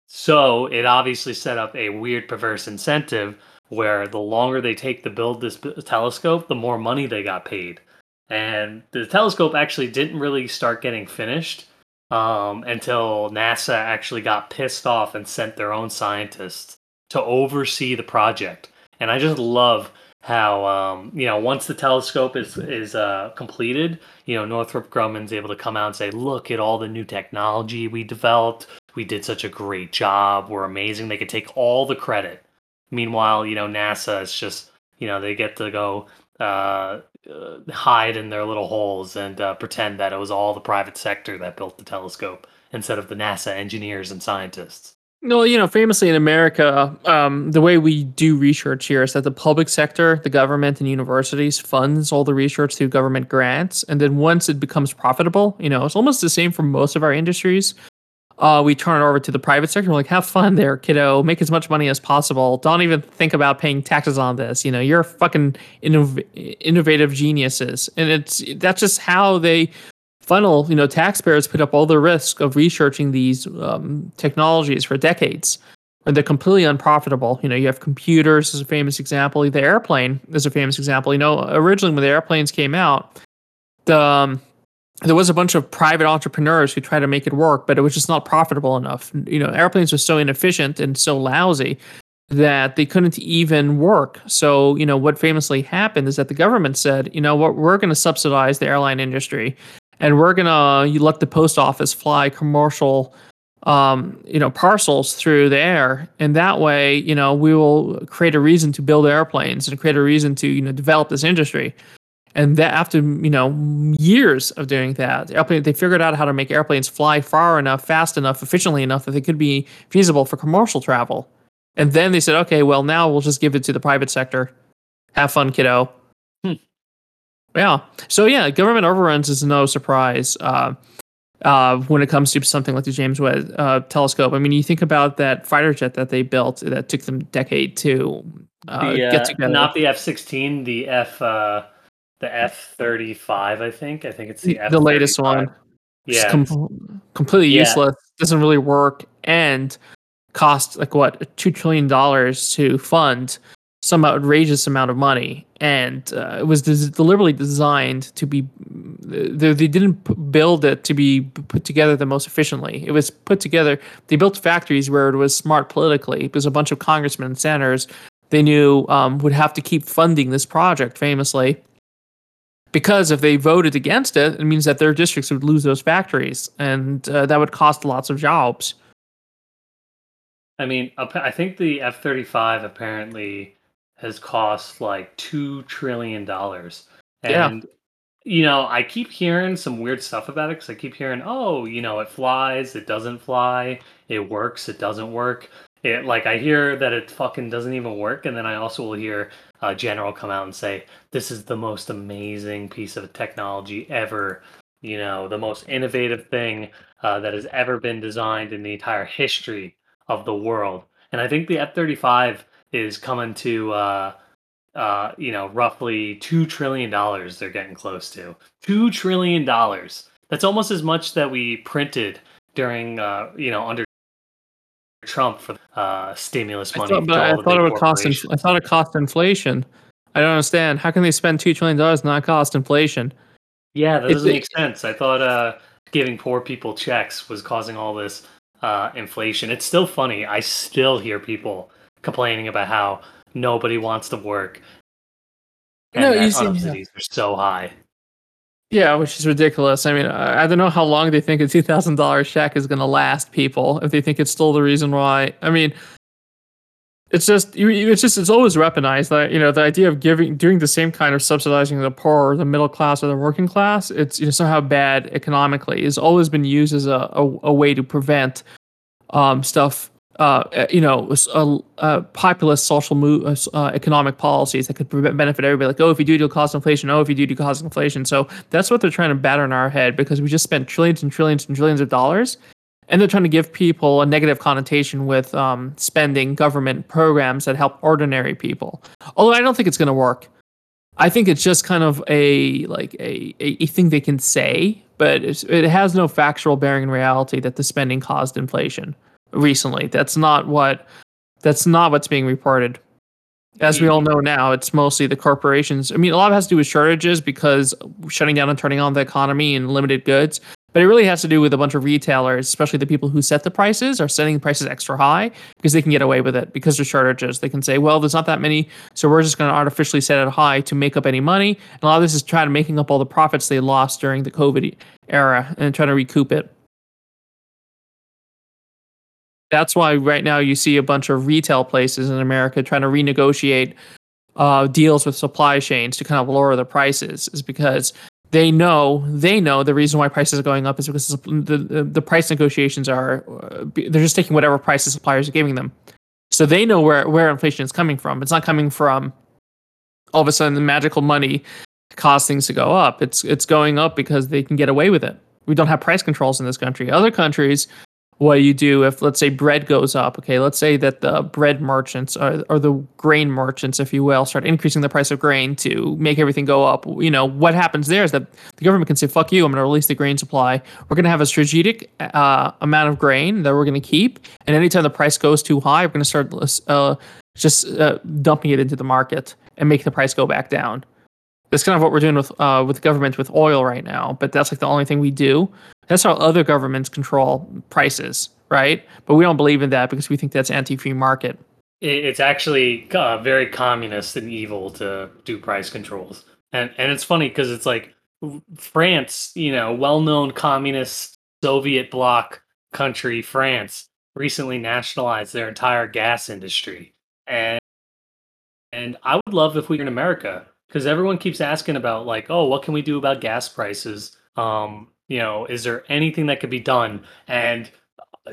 so it obviously set up a weird, perverse incentive where the longer they take to build this telescope, the more money they got paid. And the telescope actually didn't really start getting finished um, until NASA actually got pissed off and sent their own scientists to oversee the project. And I just love how um, you know once the telescope is is uh, completed, you know Northrop Grumman's able to come out and say, "Look at all the new technology we developed. We did such a great job. We're amazing." They could take all the credit. Meanwhile, you know NASA is just you know they get to go uh, uh, hide in their little holes and uh, pretend that it was all the private sector that built the telescope instead of the NASA engineers and scientists. No, you know, famously in America, um, the way we do research here is that the public sector, the government and universities funds all the research through government grants. And then once it becomes profitable, you know, it's almost the same for most of our industries. Uh, we turn it over to the private sector. We're like, have fun there, kiddo. Make as much money as possible. Don't even think about paying taxes on this. You know, you're fucking innov- innovative geniuses. And it's that's just how they funnel, you know, taxpayers put up all the risk of researching these um, technologies for decades, and they're completely unprofitable. You know, you have computers as a famous example. The airplane is a famous example. You know, originally when the airplanes came out, the um, there was a bunch of private entrepreneurs who tried to make it work, but it was just not profitable enough. You know, airplanes were so inefficient and so lousy that they couldn't even work. So, you know, what famously happened is that the government said, you know what, we're going to subsidize the airline industry and we're gonna you let the post office fly commercial um, you know parcels through the air. And that way you know we will create a reason to build airplanes and create a reason to you know develop this industry. And that after you know years of doing that airplane, they figured out how to make airplanes fly far enough fast enough efficiently enough that they could be feasible for commercial travel. And then they said okay well now we'll just give it to the private sector. Have fun kiddo yeah. So yeah, government overruns is no surprise. Uh, uh, when it comes to something like the James Webb uh, telescope, I mean, you think about that fighter jet that they built that took them a decade to uh, the, get together. Not the F sixteen, the F uh, the F thirty five. I think. I think it's the the latest one. Yeah, com- completely yeah. useless. Doesn't really work and cost like what two trillion dollars to fund some outrageous amount of money, and uh, it was des- deliberately designed to be. They, they didn't p- build it to be put together the most efficiently. It was put together. They built factories where it was smart politically because a bunch of congressmen and senators they knew um, would have to keep funding this project famously. Because if they voted against it, it means that their districts would lose those factories, and uh, that would cost lots of jobs. I mean, I think the F thirty five apparently has cost like two trillion dollars. And yeah. you know, I keep hearing some weird stuff about it because I keep hearing, oh, you know, it flies, it doesn't fly, it works, it doesn't work. It like I hear that it fucking doesn't even work, and then I also will hear a general come out and say, "This is the most amazing piece of technology ever." You know, the most innovative thing uh, that has ever been designed in the entire history of the world. And I think the F thirty five is coming to uh, uh, you know roughly two trillion dollars. They're getting close to two trillion dollars. That's almost as much that we printed during uh, you know under Trump for uh, stimulus money. I thought, but I thought it would cost. Inf- I thought it cost inflation. I don't understand. How can they spend two trillion dollars and not cost inflation? Yeah, that doesn't make sense. I thought uh, giving poor people checks was causing all this uh, inflation. It's still funny. I still hear people complaining about how nobody wants to work and no, that subsidies are so high. Yeah, which is ridiculous. I mean, I, don't know how long they think a two thousand dollars check is going to last people. If they think it's still the reason why, I mean, it's just it's just it's always weaponized that you know the idea of giving doing the same kind of subsidizing the poor, or the middle class, or the working class. It's you know somehow bad economically. Has always been used as a, a, a way to prevent um, stuff uh, uh, you know, populist social uh, uh, economic policies that could benefit everybody. Like, oh, if you do, you'll cause inflation. Oh, if you do, you cause inflation. So that's what they're trying to batter in our head because we just spent trillions and trillions and trillions of dollars, and they're trying to give people a negative connotation with um, spending government programs that help ordinary people. Although I don't think it's going to work. I think it's just kind of a like a, a thing they can say, but it has no factual bearing in reality that the spending caused inflation recently. That's not what that's not what's being reported. As we all hmm. know now, it's mostly the corporations. I mean, a lot of it has to do with shortages because shutting down and turning on the economy and limited goods. But it really has to do with a bunch of retailers, especially the people who set the prices, are setting prices extra high because they can get away with it because there's shortages. They can say, well, there's not that many, so we're just going to artificially set it high to make up any money. And a lot of this is trying to making up all the profits they lost during the COVID era and trying to recoup it. That's why right now you see a bunch of retail places in America trying to renegotiate uh, deals with supply chains to kind of lower the prices, is because they know they know the reason why prices are going up is because the the, the price negotiations are uh, they're just taking whatever price the suppliers are giving them. So they know where where inflation is coming from. It's not coming from all of a sudden the magical money cause things to go up. It's it's going up because they can get away with it. We don't have price controls in this country. Other countries what you do if let's say bread goes up okay? Let's say that the bread merchants or, or the grain merchants if you will start increasing the price of grain to make everything go up you know what happens there is that the government can say fuck you i'm going to release the grain supply. We're going to have a strategic uh, amount of grain that we're going to keep and anytime the price goes too high we're going to start uh, just uh, dumping it into the market and make the price go back down that's kind of what we're doing with uh, with government with oil right now but that's like the only thing we do that's how other governments control prices, right? But we don't believe in that because we think that's anti-free market. It's actually uh, very communist and evil to do price controls, and and it's funny because it's like France, you know, well-known communist Soviet bloc country, France, recently nationalized their entire gas industry, and and I would love if we were in America because everyone keeps asking about like, oh, what can we do about gas prices? Um, you know, is there anything that could be done? And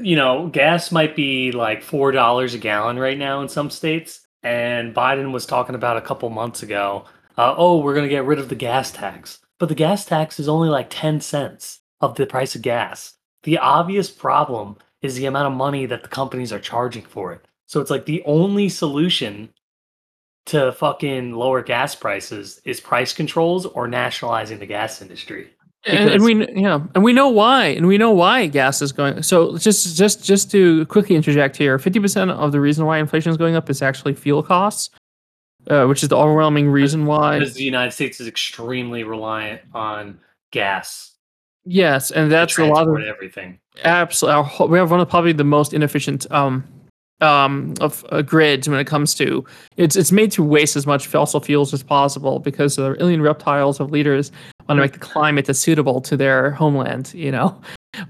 you know, gas might be like four dollars a gallon right now in some states. And Biden was talking about a couple months ago, uh, oh, we're going to get rid of the gas tax. But the gas tax is only like 10 cents of the price of gas. The obvious problem is the amount of money that the companies are charging for it. So it's like the only solution to fucking lower gas prices is price controls or nationalizing the gas industry? And, and, we yeah and we know why and we know why gas is going so just just just to quickly interject here 50% of the reason why inflation is going up is actually fuel costs uh, which is the overwhelming reason why. because the united states is extremely reliant on gas. Yes and that's a lot of everything. Absolutely we have one of probably the most inefficient um um, of uh, grids when it comes to it's it's made to waste as much fossil fuels as possible because the alien reptiles of leaders want to make the climate as suitable to their homeland, you know.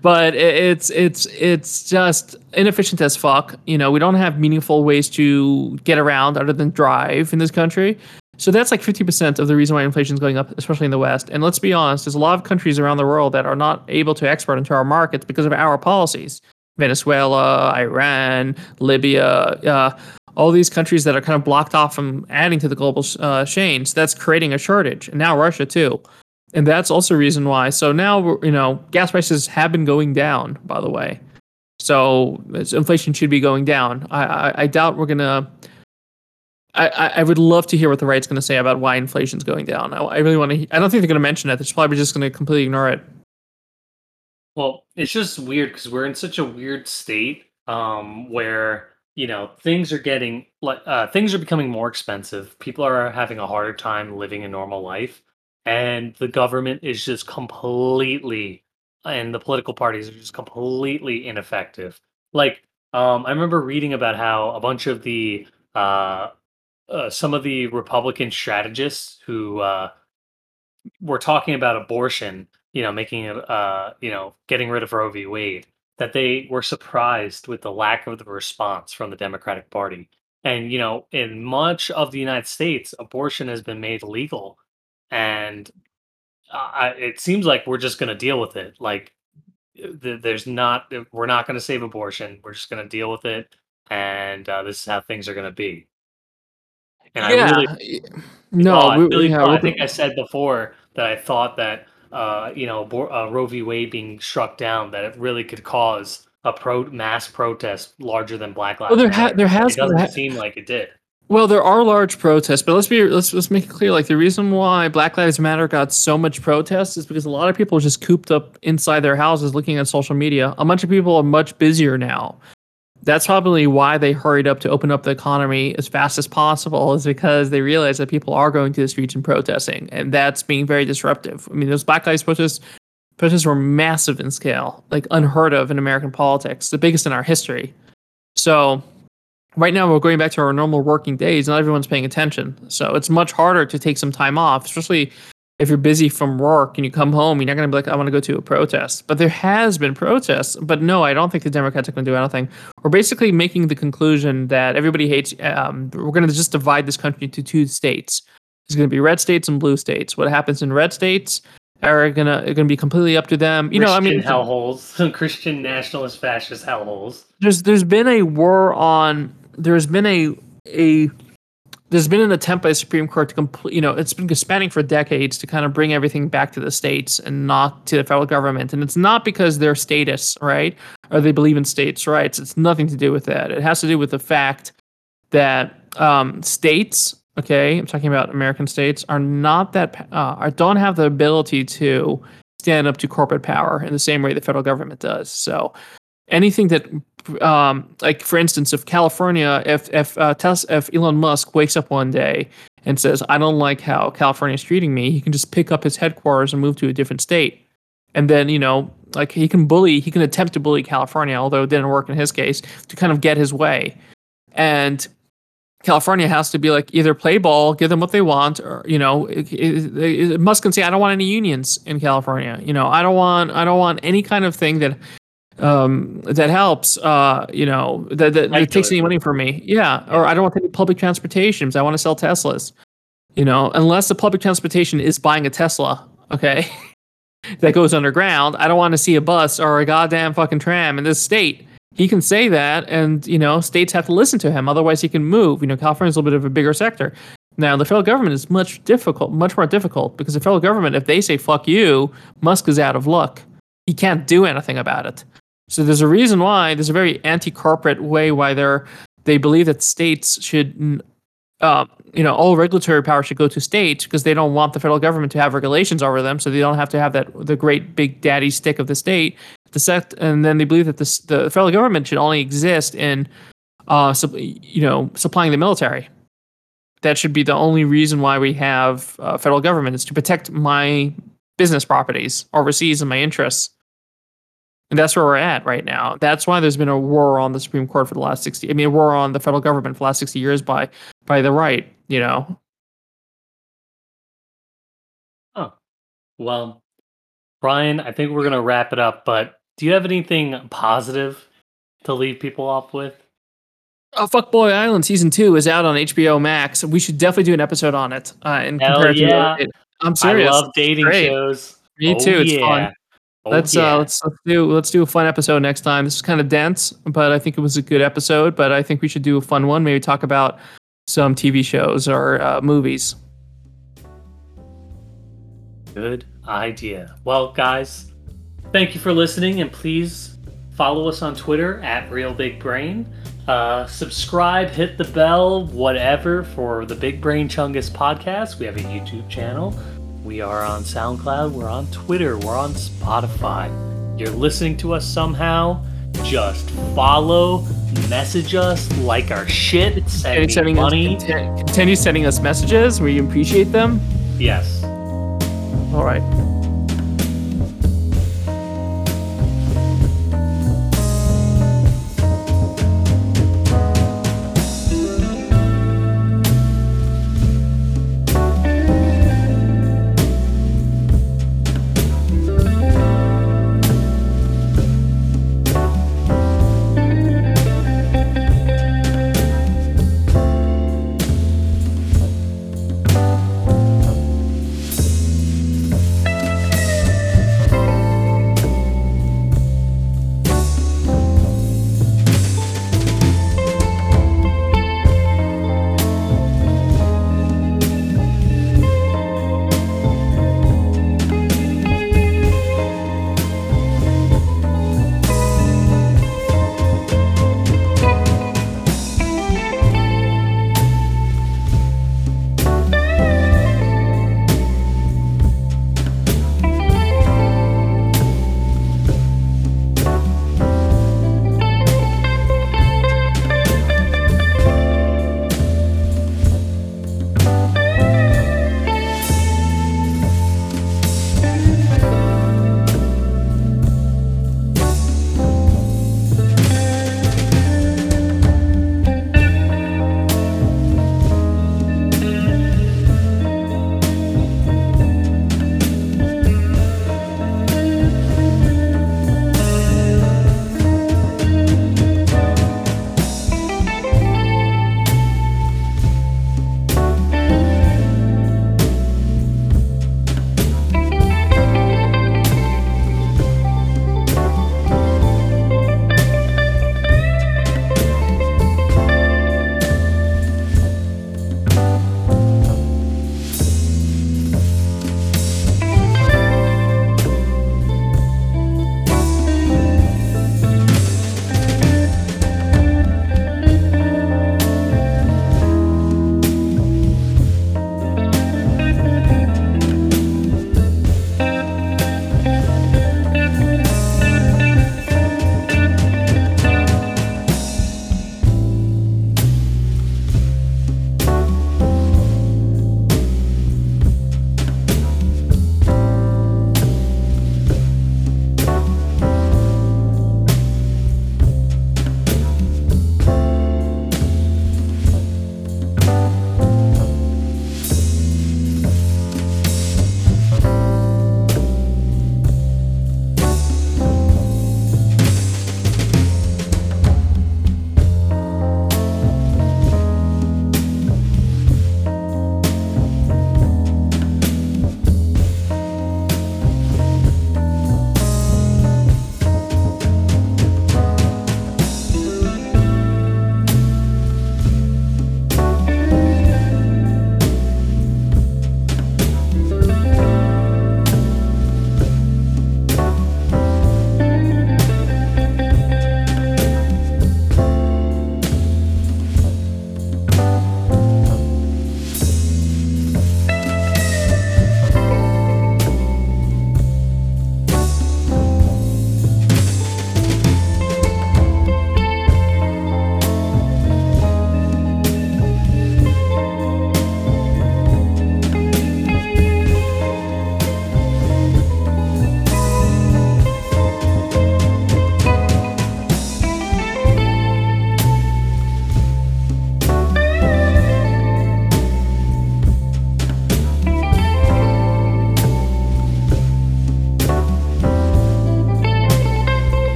But it's it's it's just inefficient as fuck. You know, we don't have meaningful ways to get around other than drive in this country. So that's like 50% of the reason why inflation is going up, especially in the West. And let's be honest, there's a lot of countries around the world that are not able to export into our markets because of our policies. Venezuela, Iran, Libya, uh, all these countries that are kind of blocked off from adding to the global uh, chain. So that's creating a shortage. And now Russia too. And that's also a reason why. So now, you know, gas prices have been going down, by the way. So inflation should be going down. I, I, I doubt we're going to. I, I would love to hear what the right's going to say about why inflation's going down. I, I really want to. I don't think they're going to mention it. They're probably just going to completely ignore it. Well, it's just weird because we're in such a weird state um, where you know things are getting like uh, things are becoming more expensive. People are having a harder time living a normal life, and the government is just completely and the political parties are just completely ineffective. Like um, I remember reading about how a bunch of the uh, uh, some of the Republican strategists who uh, were talking about abortion you know, making it, uh, you know, getting rid of Roe v. Wade, that they were surprised with the lack of the response from the Democratic Party. And, you know, in much of the United States, abortion has been made legal. And uh, it seems like we're just going to deal with it. Like, th- there's not, we're not going to save abortion. We're just going to deal with it. And uh, this is how things are going to be. And yeah. I really, no, I, really, yeah, I think I said before that I thought that uh, you know, uh, Roe v. Wade being struck down, that it really could cause a pro mass protest larger than Black Lives Well, there ha- there has it doesn't ha- seem like it did. Well, there are large protests, but let's be let's let's make it clear. Like the reason why Black Lives Matter got so much protest is because a lot of people are just cooped up inside their houses looking at social media. A bunch of people are much busier now. That's probably why they hurried up to open up the economy as fast as possible, is because they realize that people are going to the streets and protesting, and that's being very disruptive. I mean, those Black Lives protests protests were massive in scale, like unheard of in American politics, the biggest in our history. So right now we're going back to our normal working days not everyone's paying attention so it's much harder to take some time off especially if you're busy from work and you come home you're not going to be like i want to go to a protest. But there has been protests but no i don't think the democrats are going to do anything. We're basically making the conclusion that everybody hates um, we're going to just divide this country into two states. There's going to be red states and blue states. What happens in red states are going to going to be completely up to them. You know i mean Christian hellholes, Christian nationalist fascist hellholes. there's there's been a war on there's been a a there's been an attempt by the Supreme Court to complete you know it's been spanning for decades to kind of bring everything back to the states and not to the federal government. And it's not because they're statists right? Or they believe in states' rights. It's nothing to do with that. It has to do with the fact that um, states okay I'm talking about American states are not that uh, are, don't have the ability to stand up to corporate power in the same way the federal government does. So anything that um, like for instance if california if if uh, if elon musk wakes up one day and says i don't like how california is treating me he can just pick up his headquarters and move to a different state and then you know like he can bully he can attempt to bully california although it didn't work in his case to kind of get his way and California has to be like either play ball, give them what they want, or you know, it, it, it, Musk can say, "I don't want any unions in California." You know, I don't want, I don't want any kind of thing that um that helps uh you know that, that, that takes any money from me. Yeah or i don't want any public transportation because i want to sell teslas you know? Unless the public transportation is buying a tesla okay? That goes underground. I don't want to see a bus or a goddamn fucking tram in this state. He can say that and you know states have to listen to him. Otherwise he can move. You know california's a little bit of a bigger sector. Now the federal government is much difficult much more difficult because the federal government if they say fuck you musk is out of luck. He can't do anything about it so there's a reason why there's a very anti-corporate way why they're they believe that states should uh, you know all regulatory power should go to states because they don't want the federal government to have regulations over them so they don't have to have that the great big daddy stick of the state. The sect and then they believe that the federal government should only exist in uh, you know supplying the military. That should be the only reason why we have uh, federal government is to protect my business properties overseas and my interests and that's where we're at right now. That's why there's been a war on the Supreme Court for the last 60 I mean a war on the federal government for the last 60 years by by the right, you know. Oh. Well, Brian, I think we're going to wrap it up, but do you have anything positive to leave people off with? Oh, Fuckboy Island season 2 is out on HBO Max. We should definitely do an episode on it uh and Hell compare it yeah. to I'm serious. I love dating shows. Me Oh, too. It's yeah. fun. Oh, let's yeah. uh let's let's do let's do a fun episode next time. This is kind of dense, but I think it was a good episode. But I think we should do a fun one. Maybe talk about some TV shows or uh, movies. Good idea. Well, guys, thank you for listening, and please follow us on Twitter at Real Big Brain. Uh, subscribe, hit the bell, whatever for the Big Brain Chungus podcast. We have a YouTube channel. We are on SoundCloud. We're on Twitter. We're on Spotify. You're listening to us somehow. Just follow, message us, like our shit, send Continue us, money. conti- continue sending us messages. We appreciate them. Yes. All right.